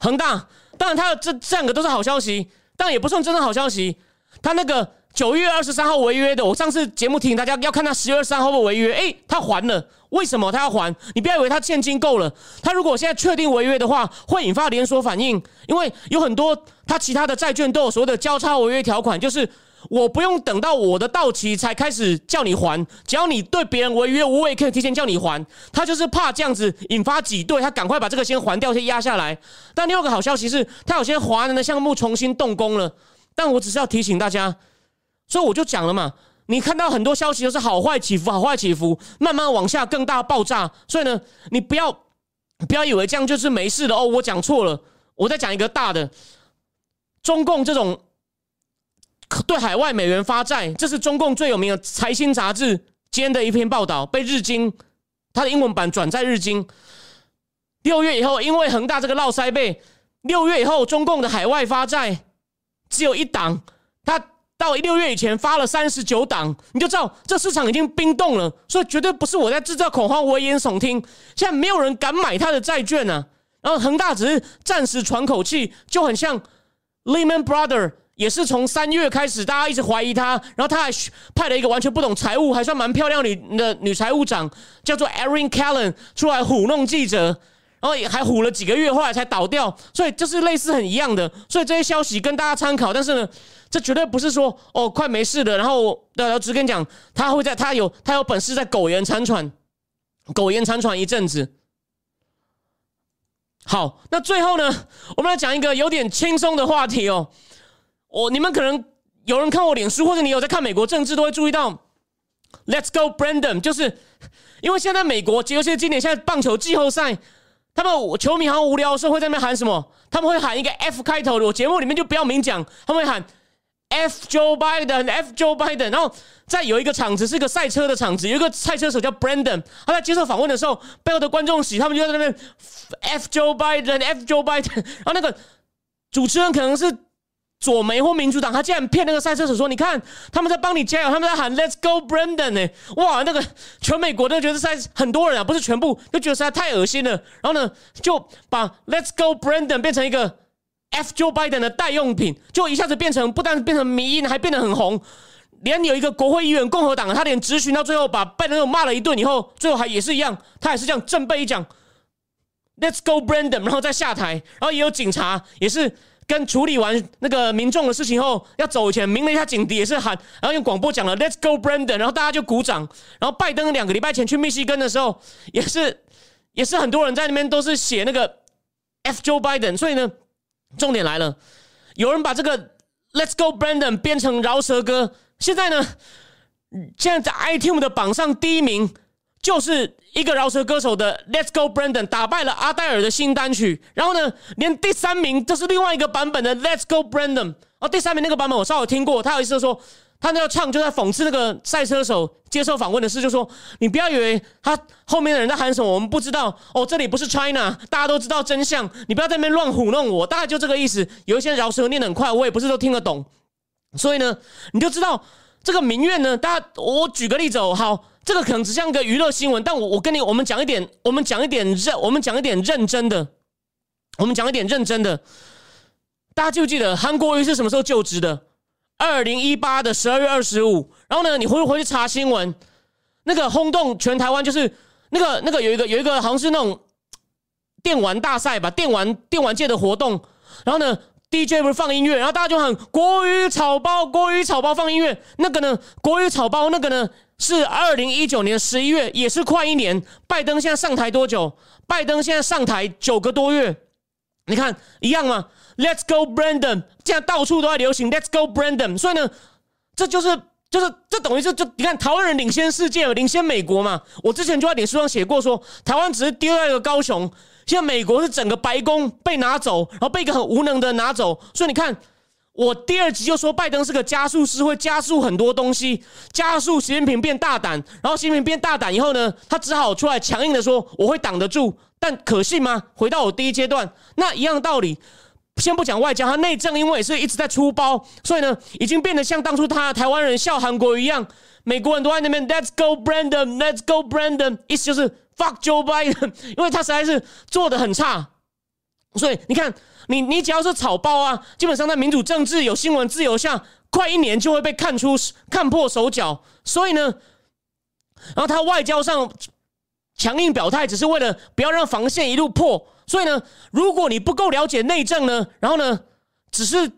恒大，当然他的这这两个都是好消息，但也不算真的好消息。他那个。九月二十三号违约的，我上次节目提醒大家要看他十月二十三号的违约。哎，他还了，为什么他要还？你不要以为他现金够了，他如果现在确定违约的话，会引发连锁反应，因为有很多他其他的债券都有所谓的交叉违约条款，就是我不用等到我的到期才开始叫你还，只要你对别人违约，我也可以提前叫你还。他就是怕这样子引发挤兑，他赶快把这个先还掉，先压下来。但另一个好消息是，他有些华人的项目重新动工了，但我只是要提醒大家。所以我就讲了嘛，你看到很多消息都是好坏起伏，好坏起伏，慢慢往下更大爆炸。所以呢，你不要不要以为这样就是没事的哦。我讲错了，我再讲一个大的，中共这种对海外美元发债，这是中共最有名的财新杂志今天的一篇报道，被日经它的英文版转在日经。六月以后，因为恒大这个绕塞被，六月以后中共的海外发债只有一档，它。到六月以前发了三十九档，你就知道这市场已经冰冻了，所以绝对不是我在制造恐慌、危言耸听。现在没有人敢买他的债券呢。然后恒大只是暂时喘口气，就很像 Lehman Brother，也是从三月开始，大家一直怀疑他，然后他还派了一个完全不懂财务、还算蛮漂亮女的女财务长，叫做 Erin Callan 出来糊弄记者。然后也还唬了几个月，后来才倒掉，所以就是类似很一样的。所以这些消息跟大家参考，但是呢，这绝对不是说哦快没事了。然后对，只跟你讲，他会在他有他有本事在苟延残喘，苟延残喘一阵子。好，那最后呢，我们来讲一个有点轻松的话题哦。我你们可能有人看我脸书，或者你有在看美国政治，都会注意到，Let's go Brandon，就是因为现在美国，尤其是今年现在棒球季后赛。他们球迷好像无聊的时候会在那边喊什么？他们会喊一个 F 开头的，我节目里面就不要明讲。他们会喊 F Joe Biden，F Joe Biden。然后在有一个场子是一个赛车的场子，有一个赛车手叫 Brandon，他在接受访问的时候，背后的观众席他们就在那边 F Joe Biden，F Joe Biden。然后那个主持人可能是。左媒或民主党，他竟然骗那个赛车手说：“你看，他们在帮你加油，他们在喊 Let's go Brandon 呢！哇，那个全美国都觉得赛很多人啊，不是全部都觉得实在太恶心了。然后呢，就把 Let's go Brandon 变成一个 F Joe Biden 的代用品，就一下子变成不但变成迷音，还变得很红。连有一个国会议员，共和党，他连质询到最后，把拜登又骂了一顿以后，最后还也是一样，他也是这样正背一讲 Let's go Brandon，然后再下台。然后也有警察也是。跟处理完那个民众的事情后，要走前鸣了一下警笛，也是喊，然后用广播讲了 “Let's go, Brandon”，然后大家就鼓掌。然后拜登两个礼拜前去密西根的时候，也是也是很多人在那边都是写那个 “F Joe Biden”。所以呢，重点来了，有人把这个 “Let's go, Brandon” 编成饶舌歌。现在呢，现在在 iTunes 的榜上第一名。就是一个饶舌歌手的 Let's Go Brandon 打败了阿黛尔的新单曲，然后呢，连第三名都是另外一个版本的 Let's Go Brandon。哦，第三名那个版本我稍微听过，他有意思说，他那个唱就在讽刺那个赛车手接受访问的事，就说你不要以为他后面的人在喊什么，我们不知道哦，这里不是 China，大家都知道真相，你不要在那边乱糊弄我，大概就这个意思。有一些饶舌念得很快，我也不是都听得懂，所以呢，你就知道这个民怨呢。大家，我举个例子哦，好，这个可能只像个娱乐新闻，但我我跟你我们讲一点，我们讲一点认，我们讲一点认真的，我们讲一点认真的。大家记不记得韩国瑜是什么时候就职的？二零一八的十二月二十五。然后呢，你回回去查新闻，那个轰动全台湾就是那个那个有一个有一个好像是那种电玩大赛吧，电玩电玩界的活动。然后呢，DJ 不是放音乐，然后大家就喊国语草包，国语草包放音乐。那个呢，国语草包那个呢是二零一九年十一月，也是快一年。拜登现在上台多久？拜登现在上台九个多月，你看一样吗？Let's go, Brandon！现在到处都在流行 Let's go, Brandon！所以呢，这就是就是这等于是就你看台湾人领先世界，领先美国嘛。我之前就在脸书上写过，说台湾只是丢掉一个高雄，现在美国是整个白宫被拿走，然后被一个很无能的拿走。所以你看，我第二集就说拜登是个加速师，会加速很多东西，加速习近平变大胆，然后习近平变大胆以后呢，他只好出来强硬的说我会挡得住，但可信吗？回到我第一阶段，那一样道理。先不讲外交，他内政因为也是一直在出包，所以呢，已经变得像当初他台湾人笑韩国一样，美国人都在那边 Let's go Brandon，Let's go Brandon，意思就是 Fuck Joe Biden，因为他实在是做的很差，所以你看，你你只要是草包啊，基本上在民主政治有新闻自由下，快一年就会被看出看破手脚，所以呢，然后他外交上强硬表态，只是为了不要让防线一路破。所以呢，如果你不够了解内政呢，然后呢，只是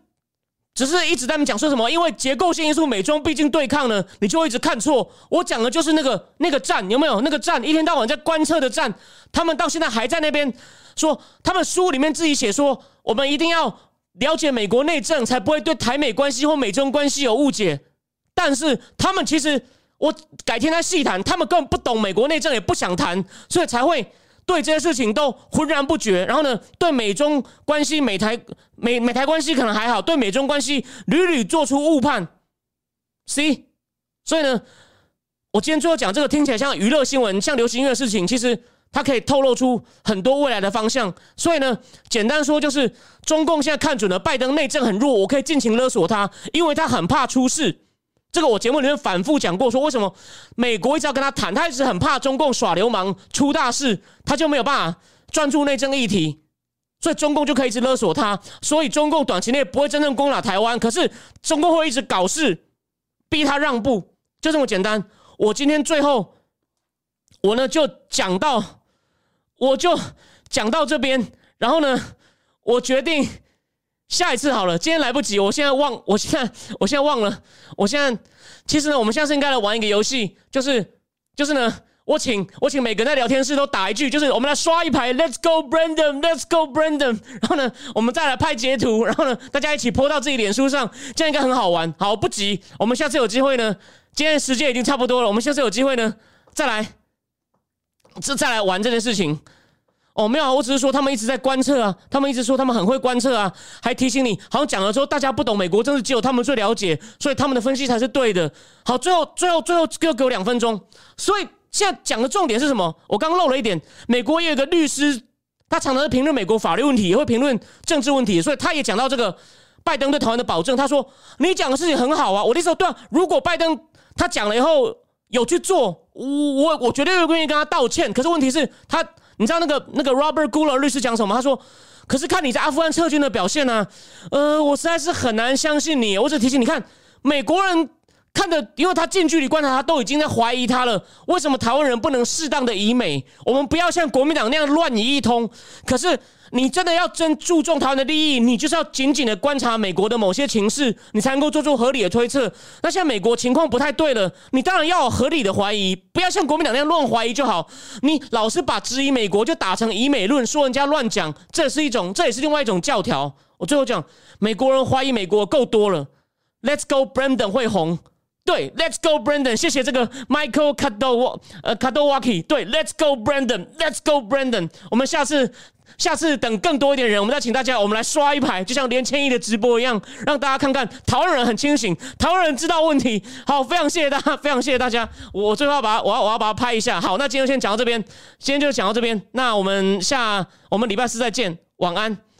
只是一直在那讲说什么，因为结构性因素，美中毕竟对抗呢，你就一直看错。我讲的就是那个那个战，有没有那个战？一天到晚在观测的战，他们到现在还在那边说，他们书里面自己写说，我们一定要了解美国内政，才不会对台美关系或美中关系有误解。但是他们其实，我改天再细谈，他们根本不懂美国内政，也不想谈，所以才会。对这些事情都浑然不觉，然后呢，对美中关系、美台美美台关系可能还好，对美中关系屡屡做出误判。C，所以呢，我今天最后讲这个听起来像娱乐新闻、像流行音乐的事情，其实它可以透露出很多未来的方向。所以呢，简单说就是，中共现在看准了拜登内政很弱，我可以尽情勒索他，因为他很怕出事。这个我节目里面反复讲过，说为什么美国一直要跟他谈，他一直很怕中共耍流氓出大事，他就没有办法专注内政议题，所以中共就可以一直勒索他，所以中共短期内不会真正攻打台湾，可是中共会一直搞事，逼他让步，就这么简单。我今天最后，我呢就讲到，我就讲到这边，然后呢，我决定。下一次好了，今天来不及，我现在忘，我现在我现在忘了，我现在其实呢，我们下次应该来玩一个游戏，就是就是呢，我请我请每个人在聊天室都打一句，就是我们来刷一排，Let's go Brandon，Let's go Brandon，然后呢，我们再来拍截图，然后呢，大家一起泼到自己脸书上，这样应该很好玩。好，不急，我们下次有机会呢，今天时间已经差不多了，我们下次有机会呢，再来这再来玩这件事情。哦，没有啊，我只是说他们一直在观测啊，他们一直说他们很会观测啊，还提醒你，好像讲了说大家不懂美国政治，只有他们最了解，所以他们的分析才是对的。好，最后最后最后又给我两分钟，所以现在讲的重点是什么？我刚漏了一点，美国也有个律师，他常常评论美国法律问题，也会评论政治问题，所以他也讲到这个拜登对台湾的保证。他说你讲的事情很好啊，我的意思对啊，如果拜登他讲了以后有去做，我我我绝对会愿意跟他道歉。可是问题是，他。你知道那个那个 Robert Guler 律师讲什么？他说：“可是看你在阿富汗撤军的表现呢，呃，我实在是很难相信你。我只提醒你看，美国人看的，因为他近距离观察，他都已经在怀疑他了。为什么台湾人不能适当的以美？我们不要像国民党那样乱移一通。可是。”你真的要真注重台湾的利益，你就是要紧紧的观察美国的某些情势，你才能够做出合理的推测。那现在美国情况不太对了，你当然要有合理的怀疑，不要像国民党那样乱怀疑就好。你老是把质疑美国就打成以美论，说人家乱讲，这是一种，这也是另外一种教条。我最后讲，美国人怀疑美国够多了。Let's go, Brandon 会红。对，Let's go, Brandon。谢谢这个 Michael Cado 呃，Kado Waki。对，Let's go, Brandon。Let's go, Brandon。我们下次。下次等更多一点人，我们再请大家，我们来刷一排，就像连千亿的直播一样，让大家看看台湾人很清醒，台湾人知道问题。好，非常谢谢大家，非常谢谢大家。我最后要把，我要我要把它拍一下。好，那今天先讲到这边，今天就讲到这边。那我们下我们礼拜四再见，晚安。